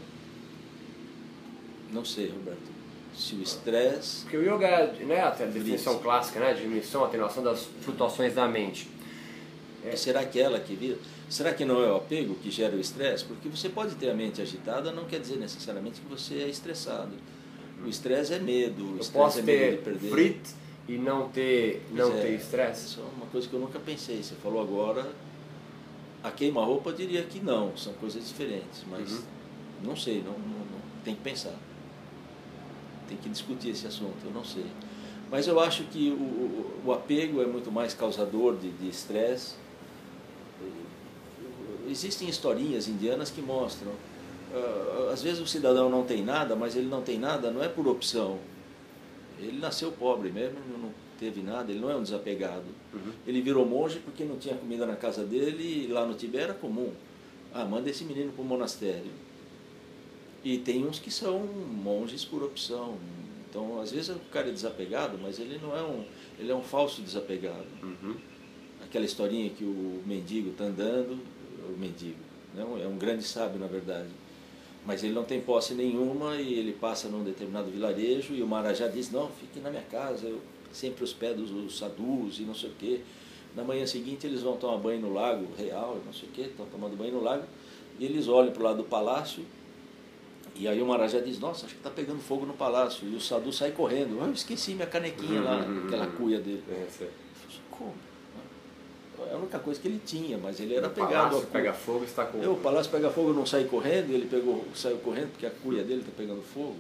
Não sei, Roberto. Se o estresse. Porque o yoga é né, a definição clássica, né? Diminuição, atenuação das flutuações da mente. É. Será que ela que vira? Será que não é o apego que gera o estresse? Porque você pode ter a mente agitada, não quer dizer necessariamente que você é estressado. O estresse é medo. O eu posso é ter frit e não ter não é, ter estresse? Isso é uma coisa que eu nunca pensei. Você falou agora. A queima-roupa diria que não, são coisas diferentes, mas uhum. não sei, não, não, não, tem que pensar tem que discutir esse assunto, eu não sei. Mas eu acho que o, o apego é muito mais causador de estresse. Existem historinhas indianas que mostram. Uh, às vezes o cidadão não tem nada, mas ele não tem nada não é por opção. Ele nasceu pobre mesmo, não teve nada, ele não é um desapegado. Uhum. Ele virou monge porque não tinha comida na casa dele e lá no Tibete era comum. Ah, manda esse menino para o monastério e tem uns que são monges por opção. Então, às vezes o cara é desapegado, mas ele não é um, ele é um falso desapegado. Uhum. Aquela historinha que o mendigo está andando, o mendigo, não, é um grande sábio na verdade, mas ele não tem posse nenhuma e ele passa num determinado vilarejo e o Marajá diz, não, fique na minha casa, eu sempre hospedo os sadus e não sei o quê. Na manhã seguinte eles vão tomar banho no lago real, não sei o quê, estão tomando banho no lago, e eles olham para o lado do palácio e aí o Marajá diz, nossa, acho que está pegando fogo no palácio. E o Sadu sai correndo. Ah, eu esqueci minha canequinha lá, uhum. aquela cuia dele. É, Como? É a única coisa que ele tinha, mas ele era o pegado. O palácio pega fogo está com... Eu, o palácio pega fogo, não sai correndo, ele pegou, saiu correndo porque a cuia dele está pegando fogo.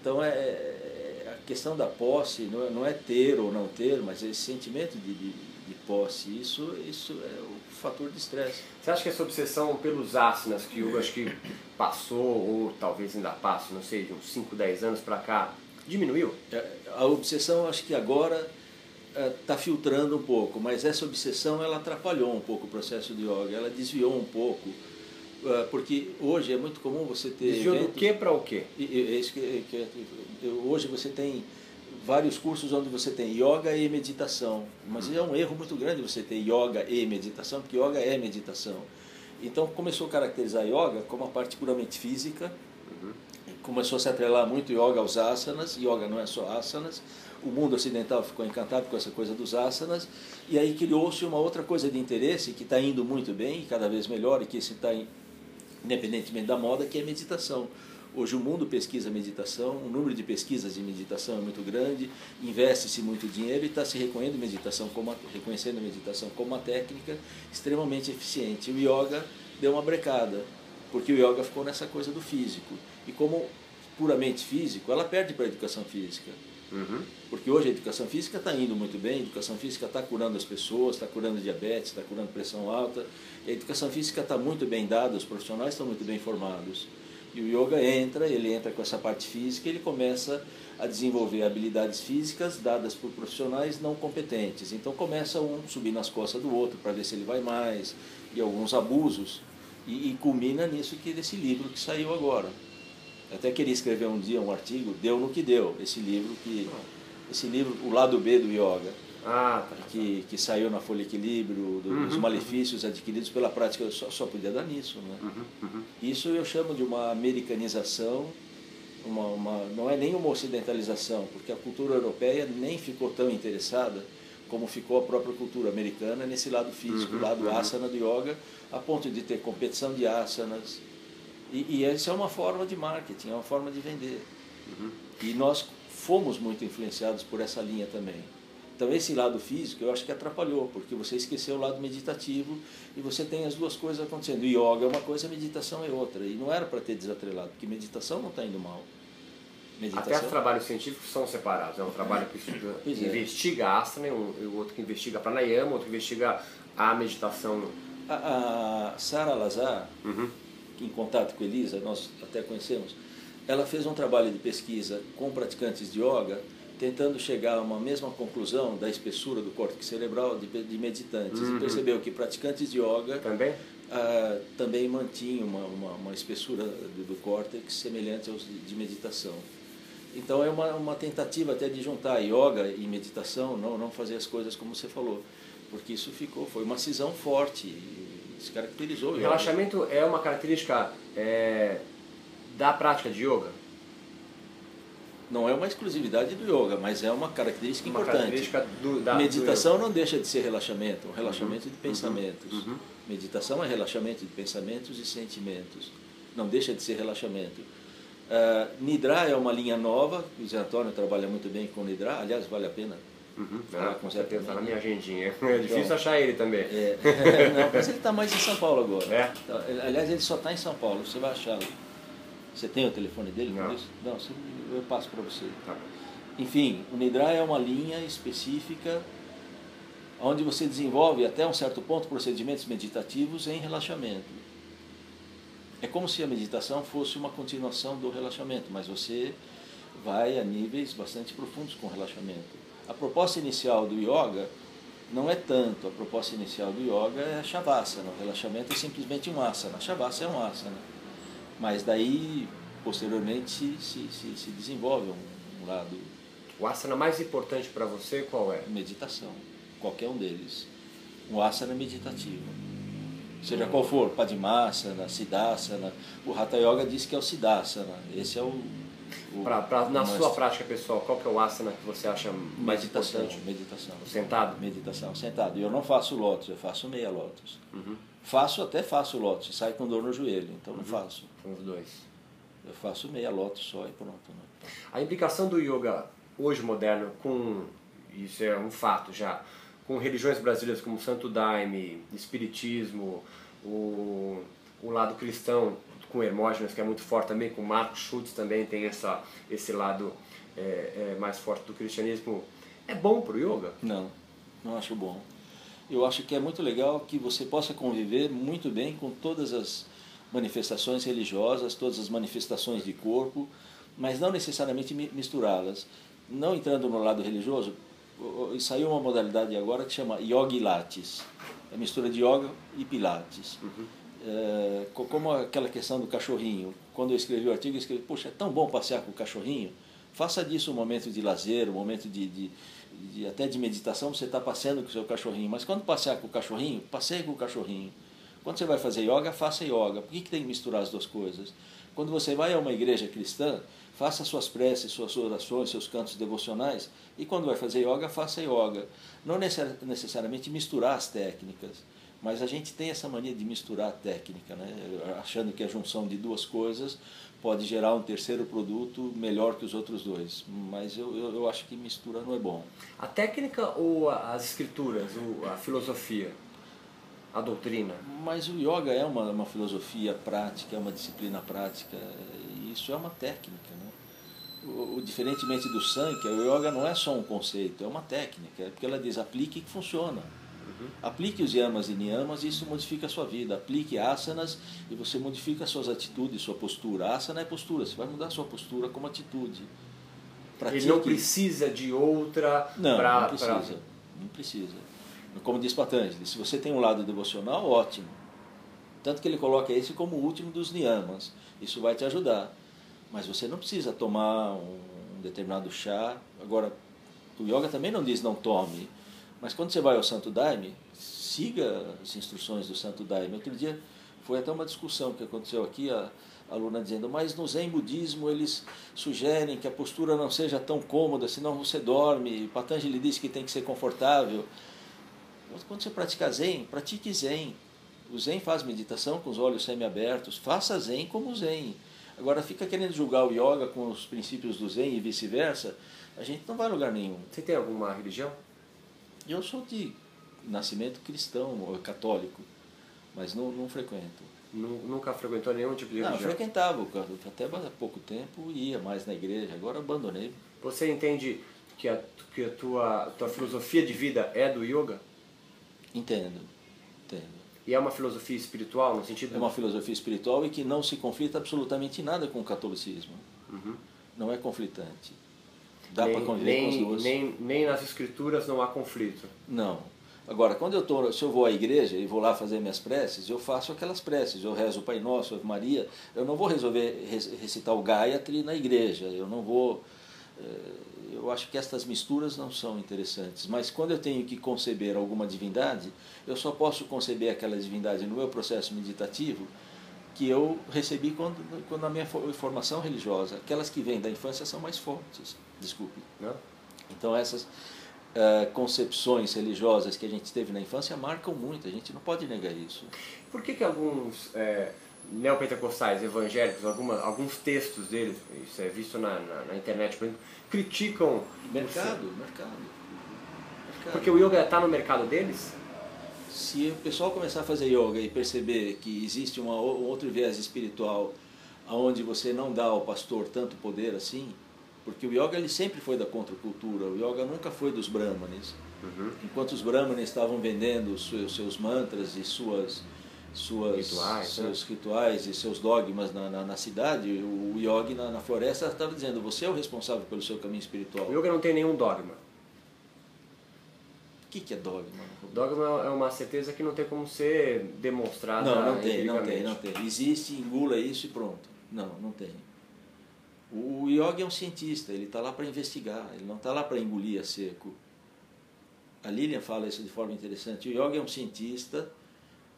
Então é, é, a questão da posse não é, não é, ter ou não ter, mas é esse sentimento de, de, de posse, isso, isso é o fator de estresse. Você acha que essa obsessão pelos asanas, que eu acho que passou, ou talvez ainda passe, não sei, de uns 5, 10 anos para cá, diminuiu? É, a obsessão, acho que agora está é, filtrando um pouco, mas essa obsessão ela atrapalhou um pouco o processo de yoga, ela desviou um pouco, é, porque hoje é muito comum você ter. Desviou eventos, do que para o quê? Hoje você tem vários cursos onde você tem yoga e meditação. Mas é um erro muito grande você ter yoga e meditação, porque yoga é meditação. Então começou a caracterizar yoga como uma parte puramente física, uhum. começou a se atrelar muito yoga aos asanas, yoga não é só asanas. O mundo ocidental ficou encantado com essa coisa dos asanas, e aí criou-se uma outra coisa de interesse que está indo muito bem, cada vez melhor, e que está independentemente da moda, que é meditação. Hoje o mundo pesquisa meditação, o número de pesquisas de meditação é muito grande, investe-se muito dinheiro e está se reconhecendo meditação, como, reconhecendo a meditação como uma técnica extremamente eficiente. O yoga deu uma brecada, porque o yoga ficou nessa coisa do físico. E como puramente físico, ela perde para a educação física. Uhum. Porque hoje a educação física está indo muito bem, a educação física está curando as pessoas, está curando diabetes, está curando pressão alta. a educação física está muito bem dada, os profissionais estão muito bem formados. E o yoga entra, ele entra com essa parte física, ele começa a desenvolver habilidades físicas dadas por profissionais não competentes. Então começa um subir nas costas do outro para ver se ele vai mais, e alguns abusos, e, e culmina nisso que desse livro que saiu agora. Eu até queria escrever um dia um artigo, deu no que deu, esse livro que esse livro, o lado B do yoga. Ah, tá. Que, que saiu na Folha Equilíbrio, do, uhum, dos malefícios uhum. adquiridos pela prática, só, só podia dar nisso. Né? Uhum, uhum, Isso eu chamo de uma americanização, uma, uma, não é nem uma ocidentalização, porque a cultura europeia nem ficou tão interessada como ficou a própria cultura americana nesse lado físico, uhum, lado uhum. asana do yoga, a ponto de ter competição de asanas. E, e essa é uma forma de marketing, é uma forma de vender. E nós fomos muito influenciados por essa linha também. Então esse lado físico eu acho que atrapalhou, porque você esqueceu o lado meditativo e você tem as duas coisas acontecendo. Yoga é uma coisa, meditação é outra. E não era para ter desatrelado, porque meditação não está indo mal. Meditação... Até os trabalhos científicos são separados. É um trabalho que estuda, é. investiga asana, e um, outro que investiga pranayama, outro que investiga a meditação. A, a Sara Lazar, uhum. em contato com Elisa, nós até conhecemos, ela fez um trabalho de pesquisa com praticantes de yoga tentando chegar a uma mesma conclusão da espessura do córtex cerebral de, de meditantes. Uhum. E percebeu que praticantes de yoga também, ah, também mantinham uma, uma, uma espessura do, do, córtex semelhante aos de, de meditação. Então é uma, uma tentativa até de juntar yoga e meditação, não, não fazer as coisas como você falou, porque isso ficou, foi uma cisão forte, se caracterizou. O relaxamento é uma característica é, da prática de yoga? Não é uma exclusividade do yoga, mas é uma característica uma importante. Característica do, da, Meditação não deixa de ser relaxamento, um relaxamento uhum, de pensamentos. Uhum, uhum. Meditação é relaxamento de pensamentos e sentimentos. Não deixa de ser relaxamento. Uh, Nidra é uma linha nova, o Zé Antônio trabalha muito bem com Nidra, aliás, vale a pena Uhum. Ah, com certeza, está na minha agendinha. É difícil então, achar ele também. É, não, mas ele está mais em São Paulo agora. É? Então, aliás, ele só está em São Paulo, você vai achá-lo. Você tem o telefone dele? Não. Não, eu passo para você. Tá. Enfim, o Nidra é uma linha específica onde você desenvolve até um certo ponto procedimentos meditativos em relaxamento. É como se a meditação fosse uma continuação do relaxamento, mas você vai a níveis bastante profundos com o relaxamento. A proposta inicial do yoga não é tanto. A proposta inicial do yoga é a shavasana. O relaxamento é simplesmente um asana. A shavasana é um asana. Mas daí, posteriormente, se, se, se, se desenvolve um, um, lado. O asana mais importante para você qual é? Meditação. Qualquer um deles. Um asana meditativo. Seja qual for, Padmasana, Siddhasana. O Hatha Yoga diz que é o Siddhasana. Esse é o. o pra, pra, na sua prática pessoal, qual que é o asana que você acha mais meditação, importante? Meditação. Sentado? Meditação, sentado. E eu não faço lótus, eu faço meia lótus. Uhum. Faço até faço lótus, sai com dor no joelho, então não uhum. faço. São os dois. Eu faço meia lótus só e pronto. Né? A implicação do yoga hoje moderno com, isso é um fato já, com religiões brasileiras como Santo Daime, Espiritismo, o, o lado cristão com Hermógenes, que é muito forte também, com Marcos Schultz também tem essa, esse lado é, é, mais forte do cristianismo. É bom para o yoga? Não, não acho bom eu acho que é muito legal que você possa conviver muito bem com todas as manifestações religiosas, todas as manifestações de corpo, mas não necessariamente misturá-las. Não entrando no lado religioso, saiu uma modalidade agora que chama Yoga Lattes, é mistura de yoga e pilates. Uhum. É, como aquela questão do cachorrinho. Quando eu escrevi o artigo, eu escrevi, poxa, é tão bom passear com o cachorrinho. Faça disso um momento de lazer, um momento de, de de, até de meditação, você está passeando com o seu cachorrinho. Mas quando passear com o cachorrinho, passeie com o cachorrinho. Quando você vai fazer yoga, faça yoga. Por que, que tem que misturar as duas coisas? Quando você vai a uma igreja cristã, faça suas preces, suas orações, seus cantos devocionais. E quando vai fazer yoga, faça yoga. Não necessariamente misturar as técnicas, Mas a gente tem essa mania de misturar a técnica, né? achando que a junção de duas coisas pode gerar um terceiro produto melhor que os outros dois. Mas eu, eu, eu acho que mistura não é bom. A técnica ou as escrituras, a filosofia, a doutrina? Mas o yoga é uma, uma filosofia prática, é uma disciplina prática, e isso é uma técnica. Né? O, o, diferentemente do Sankhya, o yoga não é só um conceito, é uma técnica, é porque ela diz aplique que funciona. Uhum. Aplique os yamas e niyamas e isso modifica a sua vida. Aplique asanas e você modifica suas atitudes, sua postura. Asana é postura, você vai mudar sua postura como atitude. Pratique. Ele não precisa de outra Não, pra, não precisa. Pra... Não precisa. Como diz Patanjali, se você tem um lado devocional, ótimo. Tanto que ele coloca esse como o último dos niyamas. Isso vai te ajudar. Mas você não precisa tomar um determinado chá. Agora, o yoga também não diz não tome. Mas quando você vai ao Santo Daime, siga as instruções do Santo Daime. Outro dia foi até uma discussão que aconteceu aqui, a, a aluna dizendo, mas no Zen Budismo eles sugerem que a postura não seja tão cômoda, senão você dorme. Patanjali diz que tem que ser confortável. Quando você pratica Zen, pratique Zen. O Zen faz meditação com os olhos semi-abertos. Faça Zen como Zen. Agora, fica querendo julgar o Yoga com os princípios do Zen e vice-versa, a gente não vai a lugar nenhum. Você tem alguma religião? Eu sou de nascimento cristão, católico, mas não, não frequento. Nunca frequentou nenhum tipo de não, religião? frequentava, até há pouco tempo ia mais na igreja, agora abandonei. Você entende que a, que a tua, tua filosofia de vida é do yoga? Entendo, entendo. E é uma filosofia espiritual, no sentido... É uma filosofia espiritual e que não se conflita absolutamente nada com o catolicismo. Uhum. Não é conflitante. Dá para conviver nem, com as duas. Nem, nem nas escrituras não há conflito. Não. Agora, quando eu tô, se eu vou à igreja e vou lá fazer minhas preces, eu faço aquelas preces. Eu rezo o Pai Nosso, Ave Maria. Eu não vou resolver recitar o Gayatri na igreja. Eu não vou... Eh, eu acho que estas misturas não são interessantes. Mas quando eu tenho que conceber alguma divindade, eu só posso conceber aquela divindade no meu processo meditativo que eu recebi quando, quando na minha formação religiosa. Aquelas que vêm da infância são mais fortes. Desculpe. Não? Então essas uh, concepções religiosas que a gente teve na infância marcam muito. A gente não pode negar isso. Por que que alguns é, neopentecostais evangélicos, alguma, alguns textos deles, isso é visto na, na, na internet, por exemplo, criticam mercado, mercado, mercado. Porque o yoga está no mercado deles? Se o pessoal começar a fazer yoga e perceber que existe uma, um outro viés espiritual onde você não dá ao pastor tanto poder assim, porque o yoga ele sempre foi da contracultura, o yoga nunca foi dos brahmanes. Uhum. Enquanto os brahmanes estavam vendendo os seus mantras e suas suas, rituais, seus né? rituais e seus dogmas na, na, na cidade, o yogi na, na floresta estava dizendo, você é o responsável pelo seu caminho espiritual. O yoga não tem nenhum dogma. O que, que é dogma? Dogma é uma certeza que não tem como ser demonstrada Não, não tem, não tem, não tem. Existe, engula isso e pronto. Não, não tem. O yogi é um cientista, ele está lá para investigar, ele não está lá para engolir a seco. A Lilian fala isso de forma interessante. O yogi é um cientista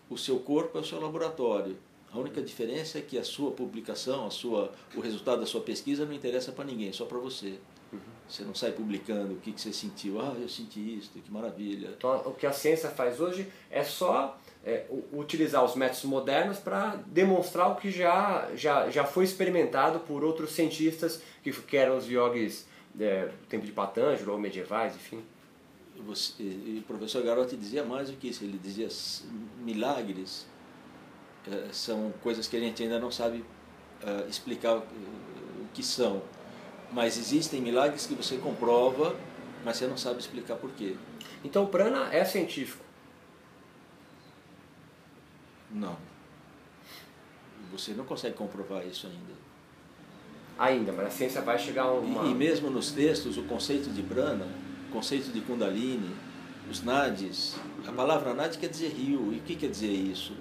o seu corpo é o seu laboratório. A única diferença é que a sua publicação, a sua, o resultado da sua pesquisa não interessa para ninguém, só para você. Uhum. Você não sai publicando o que, que você sentiu. Ah, eu senti isso, que maravilha. Então, o que a ciência faz hoje é só é, utilizar os métodos modernos para demonstrar o que já, já, já foi experimentado por outros cientistas que, que eram os yogis é, do tempo de Patanjali ou medievais, enfim você, e o professor Garotti dizia mais do que isso, ele dizia milagres é, são coisas que a gente ainda não sabe é, explicar o que são, mas existem milagres que você comprova, mas você não sabe explicar por quê. Então o prana é científico? Não. Você não consegue comprovar isso ainda. Ainda, mas a ciência vai chegar a uma... E, e mesmo nos textos, o conceito de prana conceito de Kundalini, os nadis. A palavra nadi quer dizer rio. E o que quer dizer isso?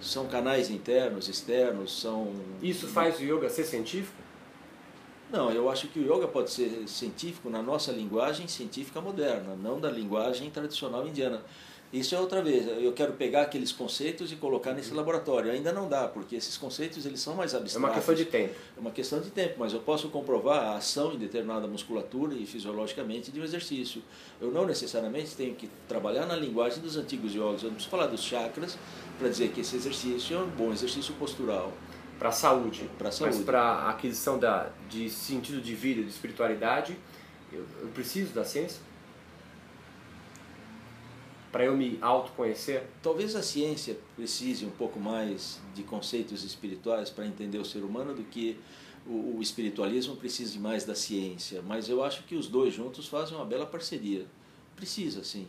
São canais internos, externos, são. Isso faz o yoga ser científico? Não, eu acho que o yoga pode ser científico na nossa linguagem científica moderna, não da linguagem tradicional indiana. Isso é outra vez. Eu quero pegar aqueles conceitos e colocar nesse laboratório. Ainda não dá, porque esses conceitos eles são mais abstratos. É uma questão de tempo. É uma questão de tempo, mas eu posso comprovar a ação em determinada musculatura e fisiologicamente de um exercício. Eu não necessariamente tenho que trabalhar na linguagem dos antigos yogis. Eu não preciso falar dos chakras para dizer que esse exercício é um bom exercício postural. Para a saúde. Para a saúde. Mas para a aquisição da, de sentido de vida, de espiritualidade, eu, eu preciso da ciência? Para eu me autoconhecer? Talvez a ciência precise um pouco mais de conceitos espirituais para entender o ser humano do que o, o, espiritualismo precise mais da ciência. Mas eu acho que os dois juntos fazem uma bela parceria. Precisa, sim.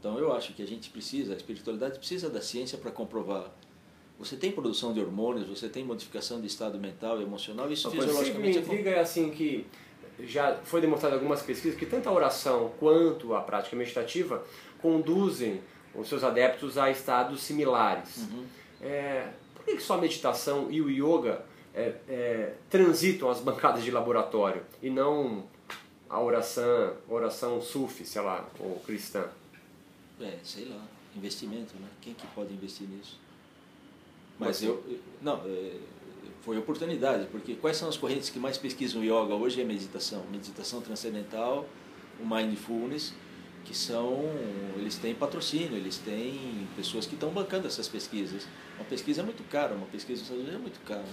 Então eu acho que a gente precisa, a espiritualidade precisa da ciência para comprovar. Você tem produção de hormônios, você tem modificação de estado mental e emocional, isso Mas fisiologicamente me intriga é assim que já foi demonstrado em algumas pesquisas que tanto a oração quanto a prática meditativa conduzem os seus adeptos a estados similares. Uhum. É, por que só a meditação e o yoga é, é, transitam as bancadas de laboratório e não a oração, oração sufi, sei lá, ou cristã? É, sei lá, investimento, né? Quem que pode investir nisso? Mas eu, não, é, foi oportunidade, porque quais são as correntes que mais pesquisam yoga hoje é meditação, meditação transcendental, o mindfulness, que são, eles têm patrocínio, eles têm pessoas que estão bancando essas pesquisas. Uma pesquisa é muito cara, uma pesquisa nos Estados Unidos é muito cara.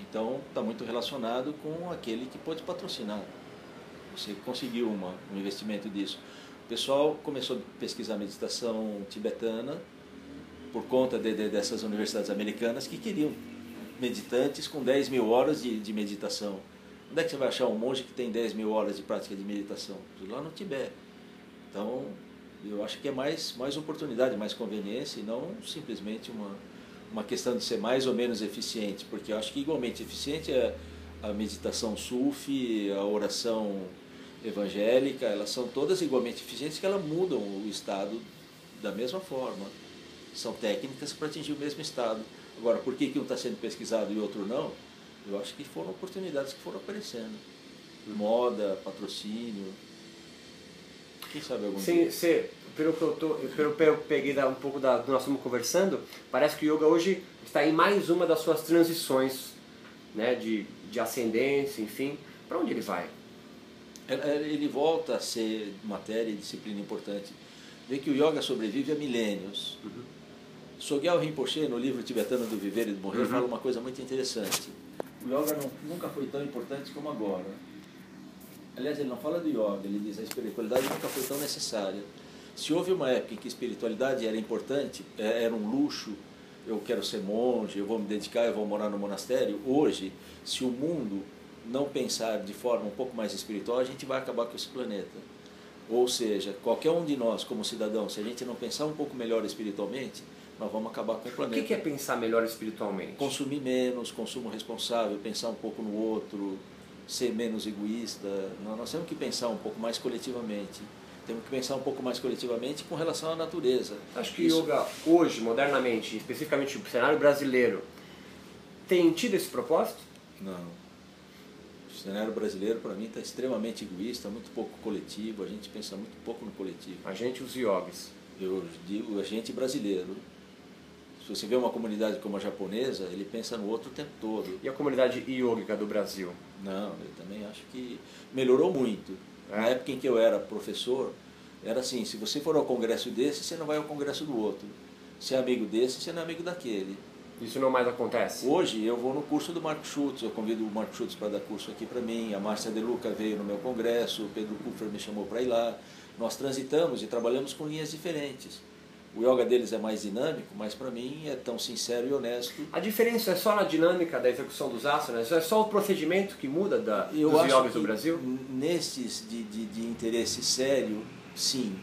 Então está muito relacionado com aquele que pode patrocinar. Você conseguiu uma, um investimento disso. O pessoal começou a pesquisar meditação tibetana por conta de, de, dessas universidades americanas que queriam meditantes com 10 mil horas de, de meditação. Onde é que você vai achar um monge que tem 10 mil horas de prática de meditação? Lá no Tibete. Então, eu acho que é mais, mais oportunidade, mais conveniência e não simplesmente uma, uma questão de ser mais ou menos eficiente, porque eu acho que igualmente eficiente é a meditação sufi, a oração evangélica, elas são todas igualmente eficientes que elas mudam o estado da mesma forma. São técnicas para atingir o mesmo estado. Agora, por que, que um está sendo pesquisado e outro não? Eu acho que foram oportunidades que foram aparecendo. Moda, patrocínio, quem sabe algum Sim, você, pelo que eu, tô, pelo que eu peguei da, um pouco da, do nós estamos conversando, parece que o yoga hoje está em mais uma das suas transições né, de, de ascendência, enfim. Para onde ele vai? Ele volta a ser matéria e disciplina importante. Vê que o yoga sobrevive há milênios. Uhum. Sogyal Rinpoche, no livro Tibetano do Viver e do Morrer, uhum. fala uma coisa muito interessante. O yoga não, nunca foi tão importante como agora. Aliás, ele não fala do yoga, ele diz a espiritualidade nunca foi tão necessária. Se houve uma época em que espiritualidade era importante, é, era um luxo, eu quero ser monge, eu vou me dedicar, eu vou morar no monastério, hoje, se o mundo não pensar de forma um pouco mais espiritual, a gente vai acabar com esse planeta. Ou seja, qualquer um de nós, como cidadão, se a gente não pensar um pouco melhor espiritualmente, nós vamos acabar com o planeta. O que é pensar melhor espiritualmente? Consumir menos, consumo responsável, pensar um pouco no outro, ser menos egoísta. Nós temos que pensar um pouco mais coletivamente. Temos que pensar um pouco mais coletivamente com relação à natureza. Acho que Isso... yoga hoje, modernamente, especificamente no cenário brasileiro, tem tido esse propósito? Não. O cenário brasileiro, para mim, está extremamente egoísta, muito pouco coletivo. A gente pensa muito pouco no coletivo. A gente, os yogis. Eu digo a gente brasileiro. Se você vê uma comunidade como a japonesa, ele pensa no outro o tempo todo. E a comunidade iógica do Brasil? Não, eu também acho que melhorou muito. É. Na época em que eu era professor, era assim, se você for ao congresso desse, você não vai ao congresso do outro. Se é amigo desse, você não é amigo daquele. Isso não mais acontece? Hoje eu vou no curso do Marco Schutz, eu convido o Marco Schutz para dar curso aqui para mim, a Márcia De Luca veio no meu congresso, o Pedro Kupfer me chamou para ir lá. Nós transitamos e trabalhamos com linhas diferentes. O yoga deles é mais dinâmico, mas para mim é tão sincero e honesto. A diferença é só na dinâmica da execução dos asanas? É só o procedimento que muda da, Eu dos yogas do Brasil? Nesses de, de, de interesse sério, sim.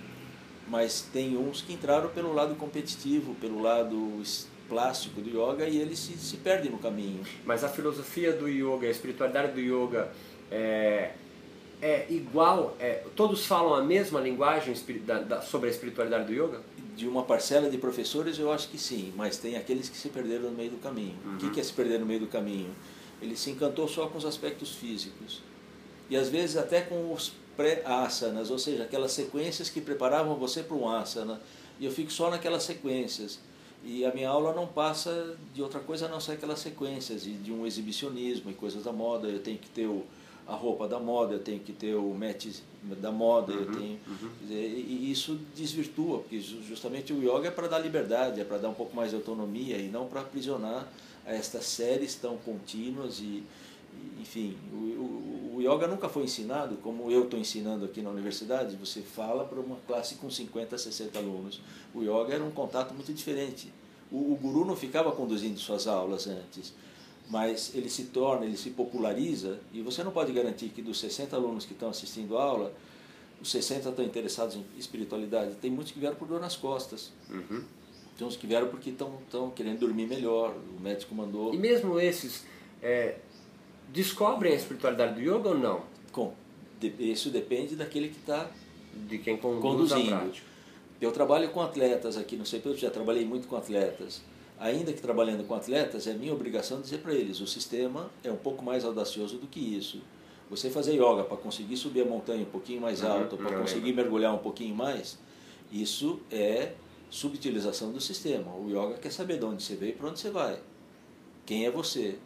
Mas tem uns que entraram pelo lado competitivo, pelo lado plástico do yoga e eles se, se perdem no caminho. Mas a filosofia do yoga, a espiritualidade do yoga é, é igual? É, todos falam a mesma linguagem da, da, sobre a espiritualidade do yoga? De uma parcela de professores, eu acho que sim, mas tem aqueles que se perderam no meio do caminho. Uhum. O que é se perder no meio do caminho? Ele se encantou só com os aspectos físicos. E às vezes até com os pré-asanas, ou seja, aquelas sequências que preparavam você para um asana. E eu fico só naquelas sequências. E a minha aula não passa de outra coisa a não ser aquelas sequências, de, de um exibicionismo e coisas da moda. Eu tenho que ter o, a roupa da moda, eu tenho que ter o match da moda, uhum, eu tenho, uhum. dizer, e isso desvirtua, porque justamente o yoga é para dar liberdade, é para dar um pouco mais de autonomia e não para aprisionar a estas séries tão contínuas e, enfim, o, o, o, yoga nunca foi ensinado como eu estou ensinando aqui na universidade. Você fala para uma classe com 50, 60 alunos. O yoga era um contato muito diferente. O, o guru não ficava conduzindo suas aulas antes, mas ele se torna, ele se populariza e você não pode garantir que dos 60 alunos que estão assistindo a aula, os 60 estão interessados em espiritualidade. Tem muitos que vieram por dor nas costas. Uhum. Tem uns que vieram porque estão querendo dormir melhor. O médico mandou. E mesmo esses. É descobrem a espiritualidade do yoga ou não? Com, isso depende daquele que está de quem conduzindo. Eu trabalho com atletas aqui no CP, eu já trabalhei muito com atletas. Ainda que trabalhando com atletas, é minha obrigação dizer para eles: o sistema é um pouco mais audacioso do que isso. Você fazer yoga para conseguir subir a montanha um pouquinho mais uhum, alto, para conseguir mergulhar um pouquinho mais, isso é subutilização do sistema. O yoga quer saber de onde você veio e para onde você vai. Quem é você?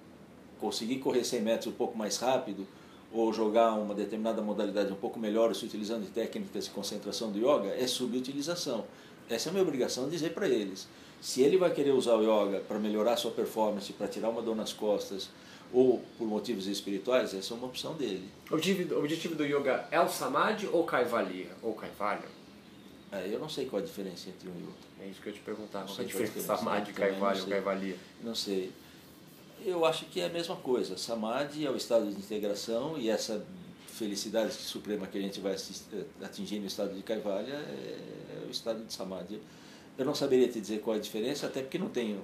conseguir correr 100 metros um pouco mais rápido ou jogar uma determinada modalidade um pouco melhor, se utilizando técnicas de concentração do yoga, é subutilização. Essa é a minha obrigação dizer para eles. Se ele vai querer usar o yoga para melhorar sua performance, para tirar uma dor nas costas, ou por motivos espirituais, essa é uma opção dele. O objetivo, do yoga é o samadhi ou kaivalya? Ou kaivalya? É, eu não sei qual a diferença entre um e outro. É isso que eu te perguntava. Qual a diferença entre samadhi, kaivalya ou kaivalya? Não sei. Eu acho que é a mesma coisa. Samadhi é o estado de integração e essa felicidade suprema que a gente vai atingir no estado de Kaivalya é, é o estado de Samadhi. Eu não saberia te dizer qual é a diferença, até porque não tenho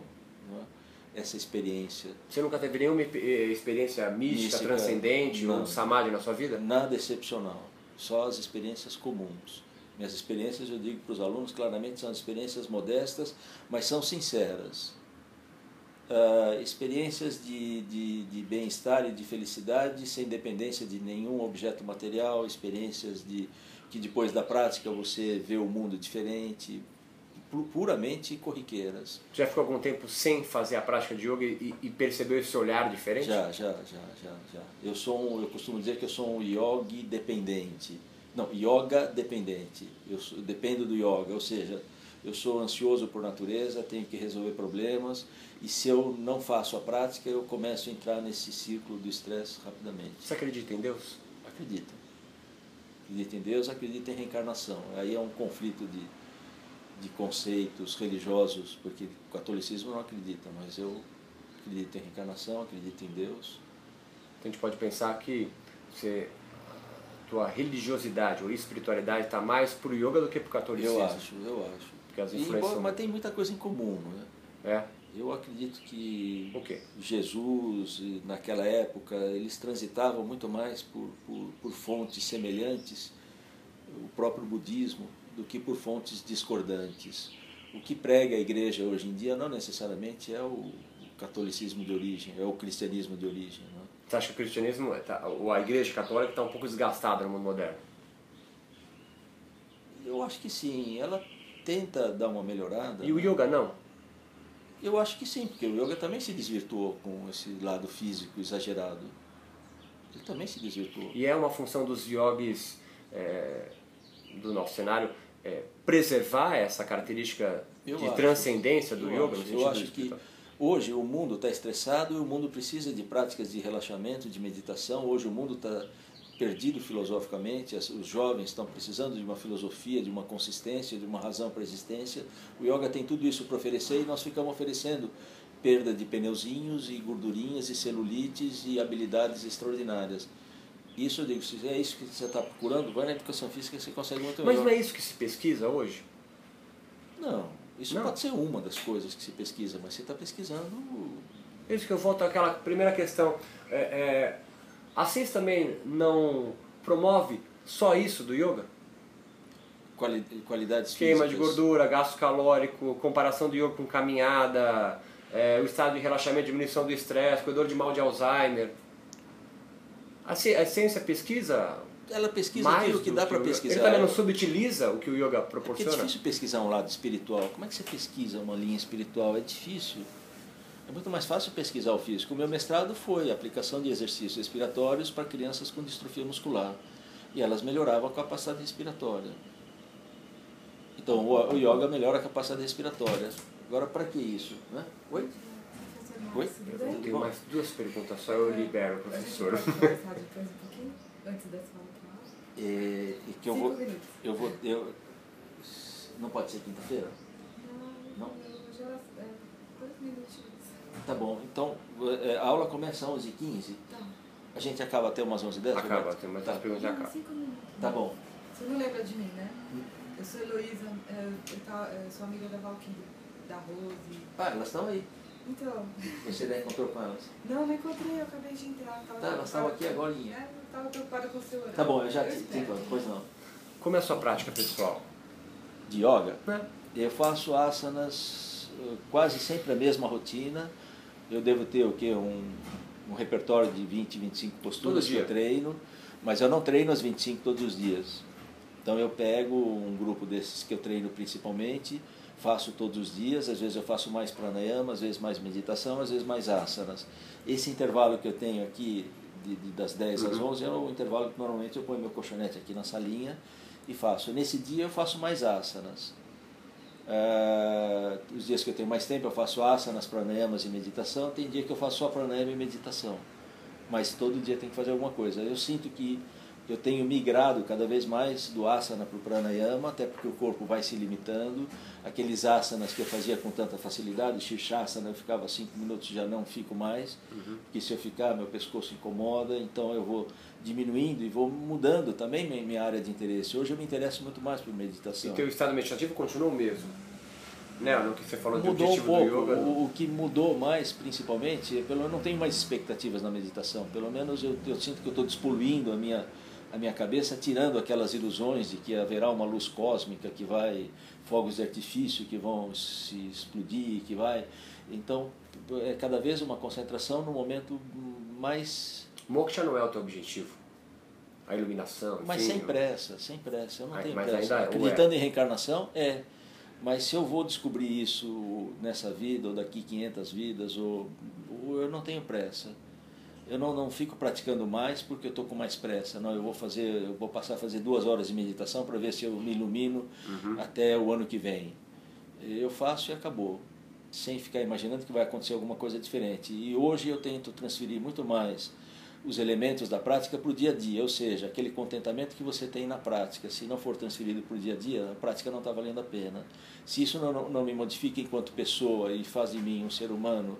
é, essa experiência. Você nunca teve nenhuma experiência mística, mística transcendente, não, um Samadhi na sua vida? Nada excepcional, só as experiências comuns. Minhas experiências, eu digo para os alunos, claramente são experiências modestas, mas são sinceras uh, experiências de, de, de bem-estar e de felicidade sem dependência de nenhum objeto material, experiências de que depois da prática você vê o mundo diferente, puramente corriqueiras. Já ficou algum tempo sem fazer a prática de yoga e, e, percebeu esse olhar diferente? Já, já, já, já, já. Eu sou um, eu costumo dizer que eu sou um yogi dependente. Não, yoga dependente. Eu sou, dependo do yoga, ou seja, eu sou ansioso por natureza, tenho que resolver problemas e se eu não faço a prática, eu começo a entrar nesse círculo do estresse rapidamente. Você acredita em Deus? Acredito. Acredito em Deus, acredito em reencarnação. Aí é um conflito de, de conceitos religiosos, porque o catolicismo não acredita, mas eu acredito em reencarnação, acredito em Deus. Então a gente pode pensar que você tua religiosidade ou espiritualidade está mais para o yoga do que para o catolicismo. Eu acho, eu acho. Porque as influências. Mas tem muita coisa em comum, né? É. Eu acredito que Jesus, naquela época, eles transitavam muito mais por, por, por, fontes semelhantes, o próprio budismo, do que por fontes discordantes. O que prega a igreja hoje em dia não necessariamente é o catolicismo de origem, é o cristianismo de origem. Não? Você acha que o cristianismo, tá, a igreja católica está um pouco desgastada no mundo moderno? Eu acho que sim. Ela tenta dar uma melhorada. E o yoga não? Eu acho que sim, porque o yoga também se desvirtuou com esse lado físico exagerado. Ele também se desvirtuou. E é uma função dos yogis é, do nosso cenário é, preservar essa característica eu de acho, transcendência do yoga? Acho, eu acho que hoje o mundo está estressado e o mundo precisa de práticas de relaxamento, de meditação. Hoje o mundo está perdido filosoficamente, os jovens estão precisando de uma filosofia, de uma consistência, de uma razão para a existência. O yoga tem tudo isso para oferecer e nós ficamos oferecendo perda de pneuzinhos e gordurinhas e celulites e habilidades extraordinárias. Isso eu digo, se é isso que você está procurando, vai na educação física que você consegue muito Mas não é isso que se pesquisa hoje? Não, isso não. pode ser uma das coisas que se pesquisa, mas você está pesquisando. Isso que eu volto àquela primeira questão. É, é a ciência também não promove só isso do yoga? Quali qualidades Queima físicas. de gordura, gasto calórico, comparação do yoga com caminhada, é, o estado de relaxamento, diminuição do estresse, cuidador de mal de Alzheimer. A, ci a ciência pesquisa ela pesquisa Mais aquilo que dá para pesquisar. Ele também não subutiliza o que o yoga É porque é proporciona? difícil pesquisar um lado espiritual. Como é que você pesquisa uma linha espiritual? É difícil. É muito mais fácil pesquisar o físico. O meu mestrado foi aplicação de exercícios respiratórios para crianças com distrofia muscular. E elas melhoravam a capacidade respiratória. Então, o o yoga melhora a capacidade respiratória. Agora, para que isso? Né? Oi? Oi? Eu tenho mais duas perguntas, só eu libero o professor. A gente pode conversar depois um pouquinho? Antes dessa fala final? E, e que eu vou, eu vou. Eu, não pode ser quinta-feira? Não, Não? eu já... É. Tá bom. Então, é, a aula começa às 11h15. Tá. A gente acaba até umas 11h10? Acaba, tem mais Tá. perguntas acaba. cinco minutos. Tá bom. Você não lembra de mim, né? Eu sou Heloísa, é, eu, eu sou amiga da Valkyrie, da Rose. Ah, elas estão aí. Então, Você já encontrou com elas? não, não encontrei, eu acabei de entrar. Tava Tá, elas estavam aqui agora. É, eu tava preocupada com o seu horário. Tá bom, eu já te, te espero. encontro. Pois não. Como é a sua prática pessoal? De yoga? Né? Eu faço asanas, eh, quase sempre a mesma rotina. Eu devo ter o quê? Um, um repertório de 20, 25 posturas que eu treino, mas eu não treino as 25 todos os dias. Então eu pego um grupo desses que eu treino principalmente, faço todos os dias, às vezes eu faço mais pranayama, às vezes mais meditação, às vezes mais asanas. Esse intervalo que eu tenho aqui, de, de- das 10 às Uhum. 11, é o intervalo que normalmente eu ponho meu colchonete aqui na salinha e faço. Nesse dia eu faço mais asanas. Ah, os dias que eu tenho mais tempo eu faço asanas, pranayamas e meditação. Tem dia que eu faço só pranayama e meditação. Mas todo dia tem que fazer alguma coisa. Eu sinto que eu tenho migrado cada vez mais do asana para o pranayama, até porque o corpo vai se limitando. Aqueles asanas que eu fazia com tanta facilidade, shirshasana, eu ficava cinco minutos já não fico mais, porque se eu ficar meu pescoço incomoda, então eu vou diminuindo e vou mudando também minha, área de interesse. Hoje eu me interesso muito mais por E meditação. teu estado meditativo continua o mesmo? Né? No que você falou mudou um pouco. do yoga. O, o que mudou mais, principalmente, é pelo eu não tenho mais expectativas na meditação. Pelo menos eu, eu sinto que eu estou despoluindo a minha a minha cabeça, tirando aquelas ilusões de que haverá uma luz cósmica que vai fogos de artifício que vão se explodir, que vai. Então, é cada vez uma concentração no momento mais Moksha não é o teu objetivo. A iluminação. Mas enfim, sem pressa, sem pressa. Eu não tenho pressa. ainda é, Acreditando em reencarnação, é. Mas se eu vou descobrir isso nessa vida, ou daqui 500 vidas, ou, ou eu não tenho pressa. Eu não, não fico praticando mais porque eu estou com mais pressa. Não, eu vou fazer, eu vou passar a fazer duas horas de meditação para ver se eu me ilumino até o ano que vem. Eu faço e acabou, sem ficar imaginando que vai acontecer alguma coisa diferente. E hoje eu tento transferir muito mais os elementos da prática para o dia a dia, ou seja, aquele contentamento que você tem na prática. Se não for transferido para o dia a dia, a prática não está valendo a pena. Se isso não, não, não me modifica enquanto pessoa e faz de mim um ser humano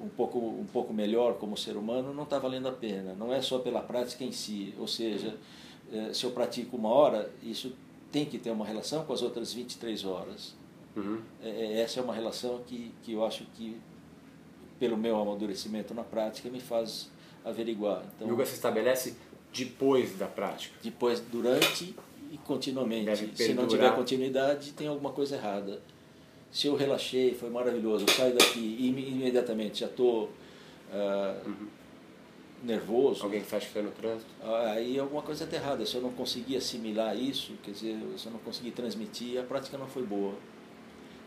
um pouco, um pouco melhor como ser humano, não está valendo a pena. Não é só pela prática em si, ou seja, eh, se eu pratico uma hora, isso tem que ter uma relação com as outras 23 horas. Uhum. É, é, essa é uma relação que, que eu acho que, pelo meu amadurecimento na prática, me faz averiguar. Então, Yoga se estabelece depois da prática. depois, durante e continuamente. Se não tiver continuidade, tem alguma coisa errada. Se eu relaxei, foi maravilhoso, eu saio daqui e ime- imediatamente já estou nervoso, Alguém que você acha que está no trânsito. aí alguma coisa está errada. Se eu não conseguir assimilar isso, quer dizer, se eu não conseguir transmitir, a prática não foi boa.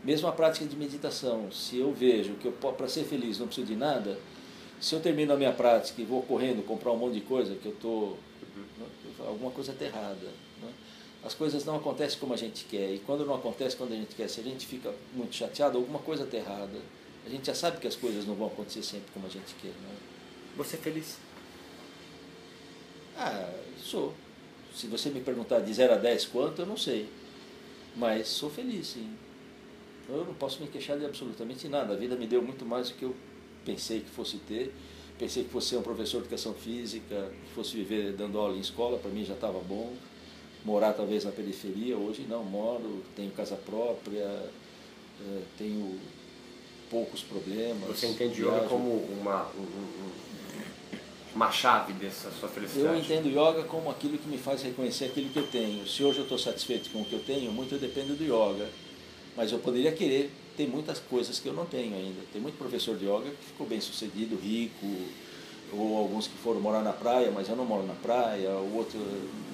Mesmo a prática de meditação, se eu vejo que eu para ser feliz não preciso de nada, se eu termino a minha prática e vou correndo comprar um monte de coisa que eu estou alguma coisa está errada. As coisas não acontecem como a gente quer e quando não acontece quando a gente quer, se a gente fica muito chateado, alguma coisa está errada. A gente já sabe que as coisas não vão acontecer sempre como a gente quer. Né? Você é feliz. Ah, sou. Se você me perguntar de 0 a 10 quanto, eu não sei. Mas sou feliz, sim. Eu não posso me queixar de absolutamente nada. A vida me deu muito mais do que eu pensei que fosse ter. Pensei que fosse ser um professor de educação física, que fosse viver dando aula em escola, para mim já estava bom. Morar talvez na periferia, hoje não, moro, tenho casa própria, eh, tenho poucos problemas. Você entende yoga como uma, um- um- uma chave dessa sua felicidade? Eu entendo yoga como aquilo que me faz reconhecer aquilo que eu tenho. Se hoje eu estou satisfeito com o que eu tenho, muito depende do yoga. Mas eu poderia querer ter muitas coisas que eu não tenho ainda. Tem muito professor de yoga que ficou bem sucedido, rico, ou alguns que foram morar na praia, mas eu não moro na praia, o outro,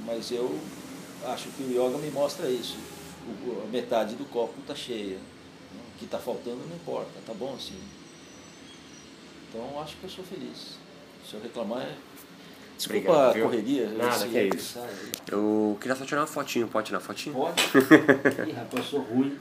mas eu acho que o yoga me mostra isso. O, a metade do copo está cheia. O que está faltando não importa, tá bom assim. Então acho que eu sou feliz. Se eu reclamar é. Desculpa Obrigado, a correria. Nada, esse que é aí. Eu queria só tirar uma fotinho, pode tirar uma fotinho? Pode? Ih, rapaz, eu sou ruim.